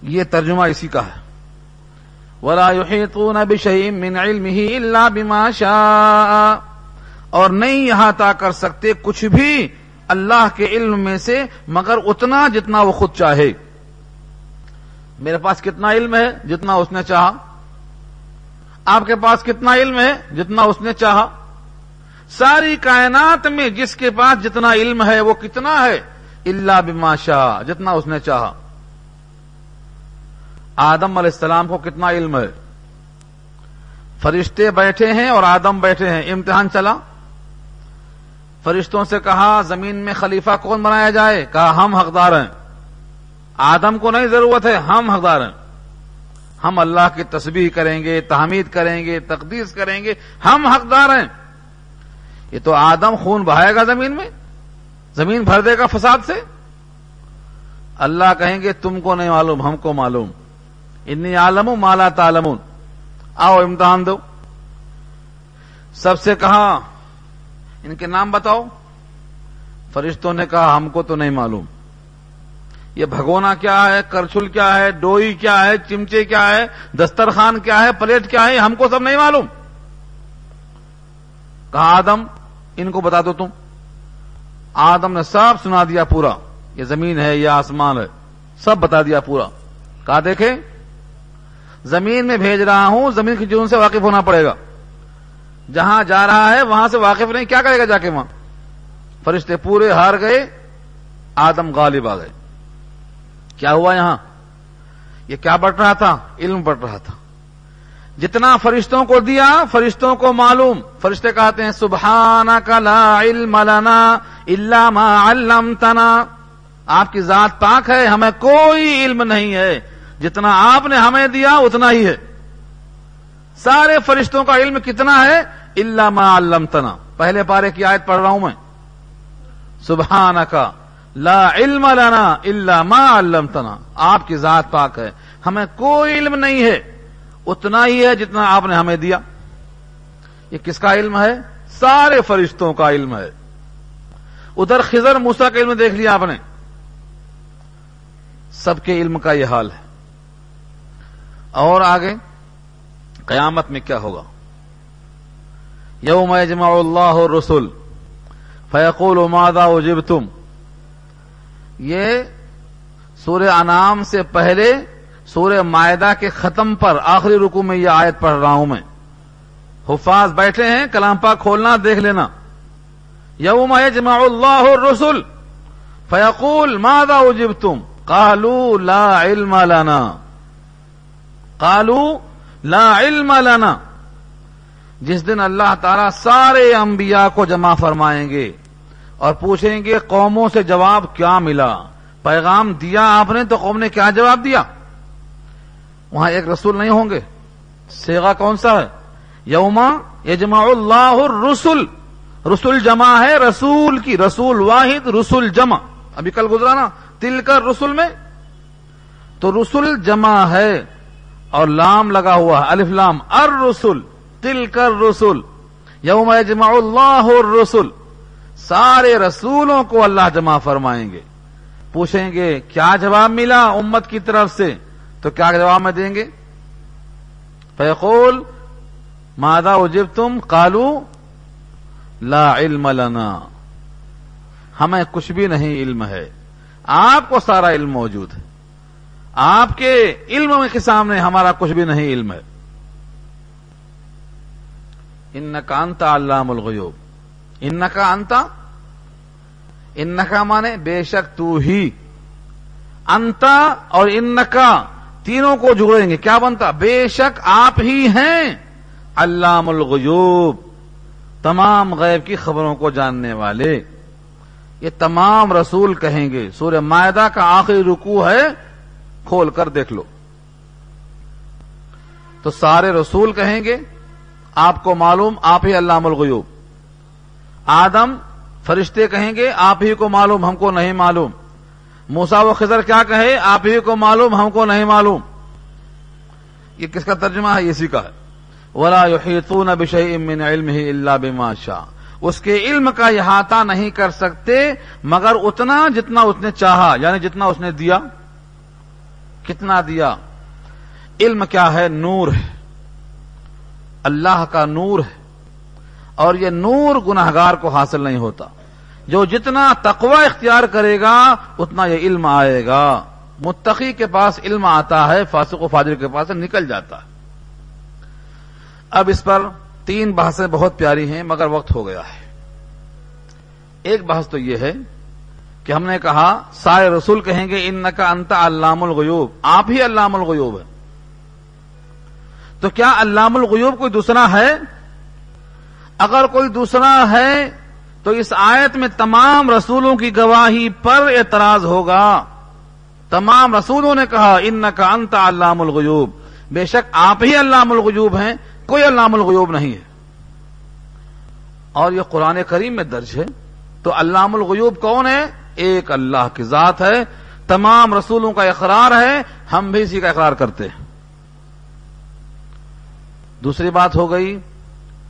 یہ ترجمہ اسی کا ہے۔ ولا يحيطون بشيء من علمه الا بما شاء۔ اور نہیں احاطہ کر سکتے کچھ بھی اللہ کے علم میں سے مگر اتنا جتنا وہ خود چاہے۔ میرے پاس کتنا علم ہے جتنا اس نے چاہا۔ آپ کے پاس کتنا علم ہے جتنا اس نے چاہا۔ ساری کائنات میں جس کے پاس جتنا علم ہے وہ کتنا ہے؟ اللہ بما شاء جتنا اس نے چاہا۔ آدم علیہ السلام کو کتنا علم ہے؟ فرشتے بیٹھے ہیں اور آدم بیٹھے ہیں۔ امتحان چلا۔ فرشتوں سے کہا، زمین میں خلیفہ کون بنایا جائے؟ کہا، ہم حقدار ہیں۔ آدم کو نہیں ضرورت ہے، ہم حقدار ہیں۔ ہم اللہ کی تسبیح کریں گے، تحمید کریں گے، تقدیس کریں گے۔ ہم حقدار ہیں۔ یہ تو آدم خون بہائے گا زمین میں؟ زمین بھر دے گا فساد سے؟ اللہ کہیں گے تم کو نہیں معلوم، ہم کو معلوم۔ انی عالم مالا تعلم آؤ امتحان دو۔ سب سے کہا ان کے نام بتاؤ۔ فرشتوں نے کہا، ہم کو تو نہیں معلوم۔ یہ بھگونا کیا ہے؟ کرچل کیا ہے؟ ڈوئی کیا ہے؟ چمچے کیا ہے؟ دسترخوان کیا ہے؟ پلیٹ کیا ہے؟ ہم کو سب نہیں معلوم۔ کہا آدم، ان کو بتا دو تم۔ آدم نے سب سنا دیا پورا۔ یہ زمین ہے، یہ آسمان ہے۔ سب بتا دیا پورا۔ کہا دیکھیں، زمین میں بھیج رہا ہوں، زمین کی جون سے واقف ہونا پڑے گا۔ جہاں جا رہا ہے، وہاں سے واقف نہیں، کیا کرے گا جا کے وہاں؟ فرشتے پورے ہار گئے، آدم غالب آ گئے۔ کیا ہوا یہاں؟ یہ کیا بٹ رہا تھا؟ علم بٹ رہا تھا۔ جتنا فرشتوں کو دیا، فرشتوں کو معلوم۔ فرشتے کہتے ہیں سبحان کا لا علم لنا الا ما علمتنا۔ آپ کی ذات پاک ہے، ہمیں کوئی علم نہیں ہے۔ جتنا آپ نے ہمیں دیا، اتنا ہی ہے۔ سارے فرشتوں کا علم کتنا ہے؟ اللہ ما علمتنا۔ پہلے پارے کی آیت پڑھ رہا ہوں میں۔ سبحان کا لا علم لنا اللہ ما علمتنا۔ آپ کی ذات پاک ہے۔ ہمیں کوئی علم نہیں ہے۔ اتنا ہی ہے جتنا آپ نے ہمیں دیا۔ یہ کس کا علم ہے؟ سارے فرشتوں کا علم ہے۔ ادھر خزر موسا کا علم دیکھ لیا آپ نے۔ سب کے علم کا یہ حال ہے۔ اور آگے قیامت میں کیا ہوگا؟ یوم اجمع اللہ رسول فیقول مادا اجب تم یہ سورہ انعام سے پہلے سورہ معدہ کے ختم پر آخری رکو میں یہ آیت پڑھ رہا ہوں میں۔ حفاظ بیٹھے ہیں، کلام پاک کھولنا، دیکھ لینا۔ یوم یجمع اللہ الرسل فیقول ماذا اجبتم؟ قالوا لا علم لنا۔ قالوا لا علم لنا۔ جس دن اللہ تعالیٰ سارے انبیاء کو جمع فرمائیں گے اور پوچھیں گے قوموں سے جواب کیا ملا؟ پیغام دیا آپ نے تو قوم نے کیا جواب دیا؟ وہاں ایک رسول نہیں ہوں گے۔ سیگا کون سا ہے؟ یوما یجمع اللہ الرسل۔ رسول جمع ہے، رسول کی، رسول واحد، رسول جمع۔ ابھی کل گزرا نا تل کر رسول میں۔ تو رسول جمع ہے اور لام لگا ہوا ہے۔ الف لام۔ ار رسول تل کر رسول یوم یجمع اللہ الرسل۔ سارے رسولوں کو اللہ جمع فرمائیں گے۔ پوچھیں گے، کیا جواب ملا امت کی طرف سے؟ تو کیا جواب میں دیں گے؟ فیقول مادا اجب تم کالو لا علم لنا۔ ہمیں کچھ بھی نہیں علم ہے۔ آپ کو سارا علم موجود ہے۔ آپ کے علم کے سامنے ہمارا کچھ بھی نہیں علم ہے۔ ان کا انتا علام الغیوب۔ ان کا انتا ان کا مانے بے شک تو ہی۔ انتا اور ان کا تینوں کو جوڑیں گے۔ کیا بنتا؟ بے شک آپ ہی ہیں۔ علام الغیوب، تمام غیب کی خبروں کو جاننے والے۔ یہ تمام رسول کہیں گے۔ سورہ معدہ کا آخری رکو ہے، کھول کر دیکھ لو۔ تو سارے رسول کہیں گے، آپ کو معلوم، آپ ہی علام الغیوب۔ آدم فرشتے کہیں گے، آپ ہی کو معلوم، ہم کو نہیں معلوم۔ موسا و خضر کیا کہے؟ آپ ہی کو معلوم، ہم کو نہیں معلوم۔ یہ کس کا ترجمہ ہے؟ اسی کا ہے۔ ولا يحيطون بشيء من علمه الا بما شاء۔ اس کے علم کا احاطہ نہیں کر سکتے، مگر اتنا جتنا اس نے چاہا یعنی جتنا اس نے دیا۔ کتنا دیا؟ علم کیا ہے؟ نور ہے۔ اللہ کا نور ہے۔ اور یہ نور گناہگار کو حاصل نہیں ہوتا۔ جو جتنا تقوی اختیار کرے گا، اتنا یہ علم آئے گا۔ متقی کے پاس علم آتا ہے، فاسق و فاجر کے پاس نکل جاتا ہے۔ اب اس پر تین بحثیں بہت پیاری ہیں، مگر وقت ہو گیا ہے۔ ایک بحث تو یہ ہے کہ ہم نے کہا، سارے رسول کہیں گے ان کا انتا علام الغیوب۔ آپ ہی علام الغیوب ہے تو کیا علام الغیوب کوئی دوسرا ہے؟ اگر کوئی دوسرا ہے تو اس آیت میں تمام رسولوں کی گواہی پر اعتراض ہوگا۔ تمام رسولوں نے کہا ان کا انت علام الغیوب. بے شک آپ ہی علام الغیوب ہیں، کوئی علام الغیوب نہیں ہے۔ اور یہ قرآن کریم میں درج ہے۔ تو علام الغیوب کون ہے؟ ایک اللہ کی ذات ہے۔ تمام رسولوں کا اقرار ہے، ہم بھی اسی کا اقرار کرتے ہیں۔ دوسری بات ہو گئی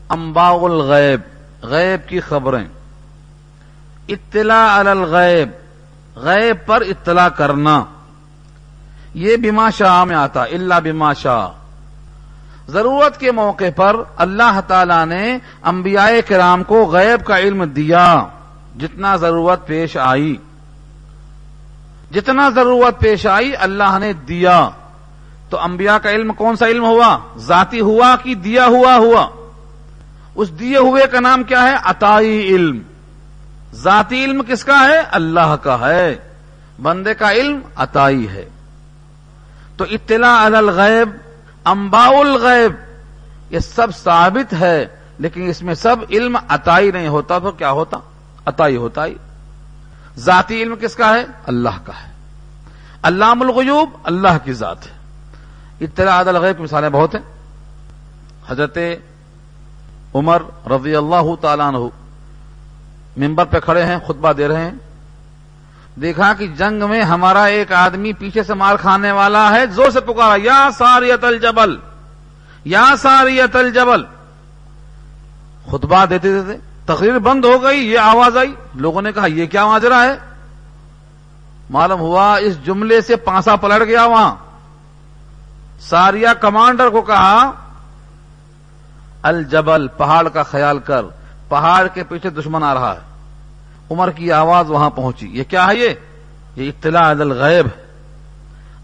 امبا الغیب، غیب کی خبریں۔ اطلاع علی الغیب۔ غیب پر اطلاع کرنا۔ یہ بیما شاہ میں آتا اللہ بیما شاہ ضرورت کے موقع پر اللہ تعالی نے انبیاء کرام کو غیب کا علم دیا، جتنا ضرورت پیش آئی۔ جتنا ضرورت پیش آئی اللہ نے دیا۔ تو انبیاء کا علم کون سا علم ہوا؟ ذاتی ہوا کہ دیا ہوا ہوا؟ اس دیے ہوئے کا نام کیا ہے؟ عطائی علم۔ ذاتی علم کس کا ہے؟ اللہ کا ہے۔ بندے کا علم عطائی ہے۔ تو اطلاع الغیب امبا الغیب، یہ سب ثابت ہے، لیکن اس میں سب علم عطائی نہیں ہوتا، تو کیا ہوتا؟ عطائی ہوتا ہی۔ ذاتی علم کس کا ہے؟ اللہ کا ہے۔ علام الغیوب اللہ کی ذات ہے۔ اطلاع الغیب کی مثالیں بہت ہیں۔ حضرت عمر رضی اللہ تعالیٰ عنہ ممبر پہ کھڑے ہیں، خطبہ دے رہے ہیں۔ دیکھا کہ جنگ میں ہمارا ایک آدمی پیچھے سے مار کھانے والا ہے، زور سے پکارا، یا ساریت الجبل، یا ساریت الجبل۔ خطبہ دیتے دیتے تقریر بند ہو گئی، یہ آواز آئی۔ لوگوں نے کہا، یہ کیا ماجرا ہے؟ معلوم ہوا اس جملے سے پانسا پلٹ گیا وہاں۔ ساریا کمانڈر کو کہا، الجبل، پہاڑ کا خیال کر۔ پہاڑ کے پیچھے دشمن آ رہا ہے۔ عمر کی آواز وہاں پہنچی۔ یہ کیا ہے یہ؟ یہ اطلاع عدل غیب ہے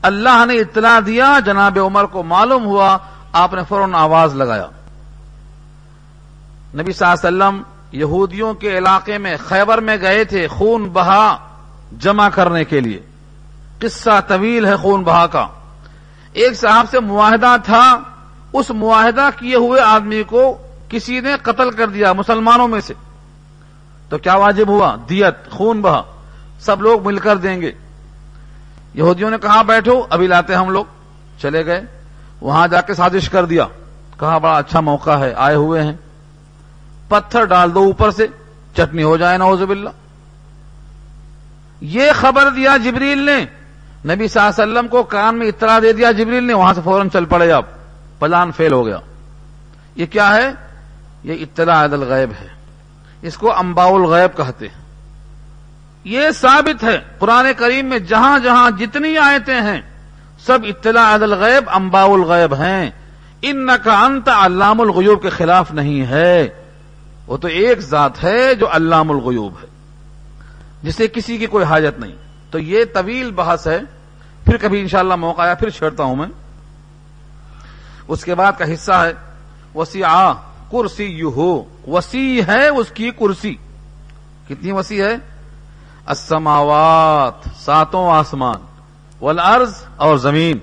اللہ نے اطلاع دیا، جناب عمر کو معلوم ہوا۔ آپ نے فوراً آواز لگایا۔ نبی صلی اللہ علیہ وسلم یہودیوں کے علاقے میں خیبر میں گئے تھے خون بہا جمع کرنے کے لیے۔ قصہ طویل ہے خون بہا کا۔ ایک صاحب سے معاہدہ تھا۔ اس معاہدہ کیے ہوئے آدمی کو کسی نے قتل کر دیا مسلمانوں میں سے۔ تو کیا واجب ہوا؟ دیت، خون بہا۔ سب لوگ مل کر دیں گے۔ یہودیوں نے کہا، بیٹھو، ابھی لاتے ہم لوگ۔ چلے گئے۔ وہاں جا کے سازش کر دیا۔ کہا، بڑا اچھا موقع ہے، آئے ہوئے ہیں۔ پتھر ڈال دو اوپر سے۔ چٹنی ہو جائے نوز باللہ۔ یہ خبر دیا جبریل نے۔ نبی صلی اللہ علیہ وسلم کو کان میں اطلاع دے دیا جبریل نے۔ وہاں سے فوراً چل پڑے آپ۔ پلان فیل ہو گیا۔ یہ کیا ہے؟ یہ اطلاع عدل غیب ہے۔ اس کو امباء الغیب کہتے ہیں۔ یہ ثابت ہے پرانے کریم میں جہاں جہاں جتنی آیتیں ہیں، سب اطلاع عدل غیب امباء الغیب ہیں۔ ان کا انت علام الغیوب کے خلاف نہیں ہے۔ وہ تو ایک ذات ہے جو علام الغیوب ہے۔ جسے کسی کی کوئی حاجت نہیں۔ تو یہ طویل بحث ہے۔ پھر کبھی انشاءاللہ موقع آیا، پھر چھیڑتا ہوں میں۔ اس کے بعد کا حصہ ہے۔ وسیع کرسی یو ہو وسیع ہے اس کی کرسی۔ کتنی وسیع ہے؟ السماوات، ساتوں آسمان۔ والارض اور زمین۔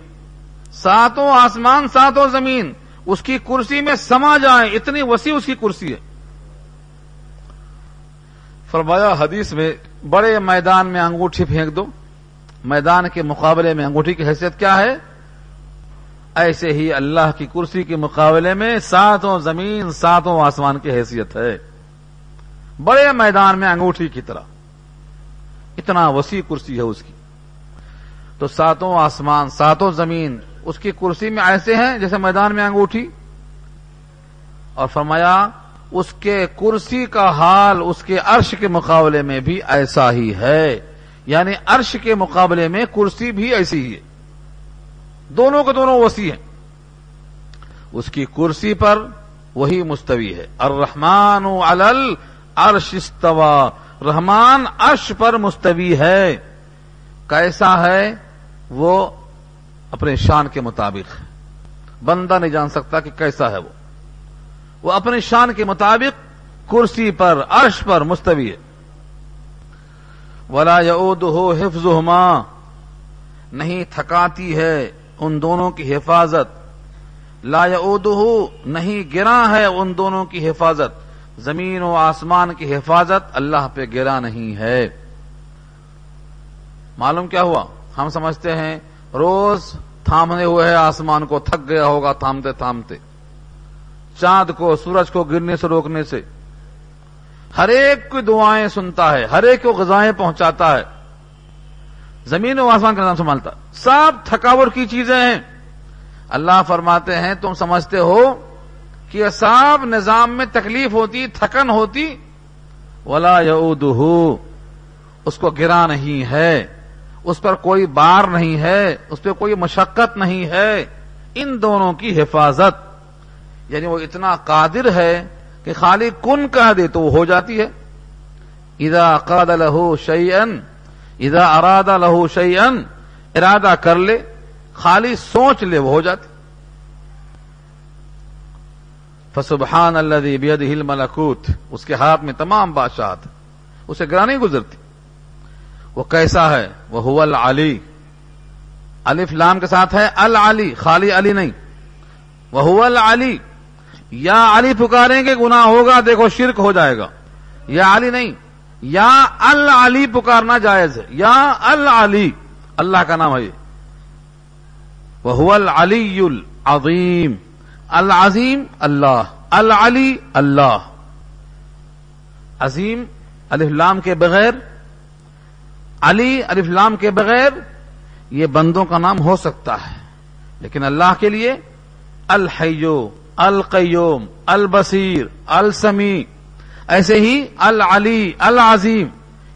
ساتوں آسمان، ساتوں زمین۔ اس کی کرسی میں سما جائیں، اتنی وسیع اس کی کرسی ہے۔ فرمایا، حدیث میں بڑے میدان میں انگوٹھی پھینک دو۔ میدان کے مقابلے میں انگوٹھی کی حیثیت کیا ہے؟ ایسے ہی اللہ کی کرسی کے مقابلے میں ساتوں زمین، ساتوں آسمان کی حیثیت ہے۔ بڑے میدان میں انگوٹھی کی طرح۔ اتنا وسیع کرسی ہے اس کی۔ تو ساتوں آسمان، ساتوں زمین اس کی کرسی میں ایسے ہیں جیسے میدان میں انگوٹھی۔ اور فرمایا، اس کے کرسی کا حال اس کے عرش کے مقابلے میں بھی ایسا ہی ہے۔ یعنی عرش کے مقابلے میں کرسی بھی ایسی ہی ہے۔ دونوں کے دونوں وسیع ہیں۔ اس کی کرسی پر وہی مستوی ہے۔ الرحمن علل عرش استوا رحمان عرش پر مستوی ہے۔ کیسا ہے؟ وہ اپنے شان کے مطابق ہے۔ بندہ نہیں جان سکتا کہ کیسا ہے وہ۔ وہ اپنے شان کے مطابق کرسی پر، عرش پر مستوی ہے۔ ولا یعود ہو حفظ نہیں تھکاتی ہے۔ ان دونوں کی حفاظت۔ لا یعود نہیں گرا ہے ان دونوں کی حفاظت۔ زمین و آسمان کی حفاظت اللہ پہ گرا نہیں ہے۔ معلوم کیا ہوا؟ ہم سمجھتے ہیں، روز تھامنے ہوئے ہے آسمان کو تھک گیا ہوگا تھامتے تھامتے۔ چاند کو، سورج کو گرنے سے روکنے سے۔ ہر ایک کی دعائیں سنتا ہے، ہر ایک کو غذائیں پہنچاتا ہے۔ زمین و آسمان کا نام سنبھالتا۔ سب تھکاوٹ کی چیزیں ہیں۔ اللہ فرماتے ہیں، تم سمجھتے ہو کہ سب نظام میں تکلیف ہوتی، تھکن ہوتی۔ ولا یعود اس کو گرا نہیں ہے۔ اس پر کوئی بار نہیں ہے۔ اس پہ کوئی مشقت نہیں ہے۔ ان دونوں کی حفاظت۔ یعنی وہ اتنا قادر ہے کہ خالی کن کہہ دے تو وہ ہو جاتی ہے۔ ادا قاد لہو شعین ادا اراد لہو شعین ارادہ کر لے، خالی سوچ لے، وہ ہو جاتی۔ فسبحان اللہ بید ہل ملکوت اس کے ہاتھ میں تمام بادشاہت، اسے گرا نہیں گزرتی۔ وہ کیسا ہے؟ وہ العلی۔ الف لام کے ساتھ ہے العلی، خالی علی نہیں۔ وہ العلی۔ یا علی پکاریں گے گنا ہوگا، دیکھو شرک ہو جائے گا۔ یا علی نہیں۔ یا العلی پکارنا جائز ہے۔ یا العلی، اللہ کا نام ہے وہ العلی العظیم۔ العظیم اللہ، العلی اللہ۔ عظیم الفلام کے بغیر، علی الفلام کے بغیر یہ بندوں کا نام ہو سکتا ہے۔ لیکن اللہ کے لیے الحیو، القیوم، البصیر السمی ایسے ہی العلی، العظیم،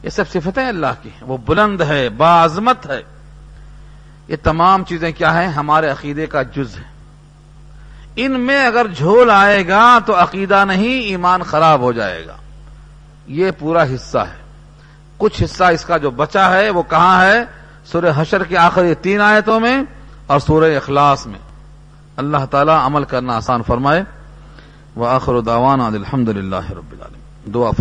یہ سب صفتیں اللہ کی ہیں۔ وہ بلند ہے باعظمت ہے۔ یہ تمام چیزیں کیا ہیں؟ ہمارے عقیدے کا جز ہے۔ ان میں اگر جھول آئے گا تو عقیدہ نہیں، ایمان خراب ہو جائے گا۔ یہ پورا حصہ ہے۔ کچھ حصہ اس کا جو بچا ہے، وہ کہاں ہے؟ سورہ حشر کے آخری تین آیتوں میں اور سورہ اخلاص میں۔ اللہ تعالیٰ عمل کرنا آسان فرمائے۔ وہ آخر داوان الحمد للہ رب العالم دعا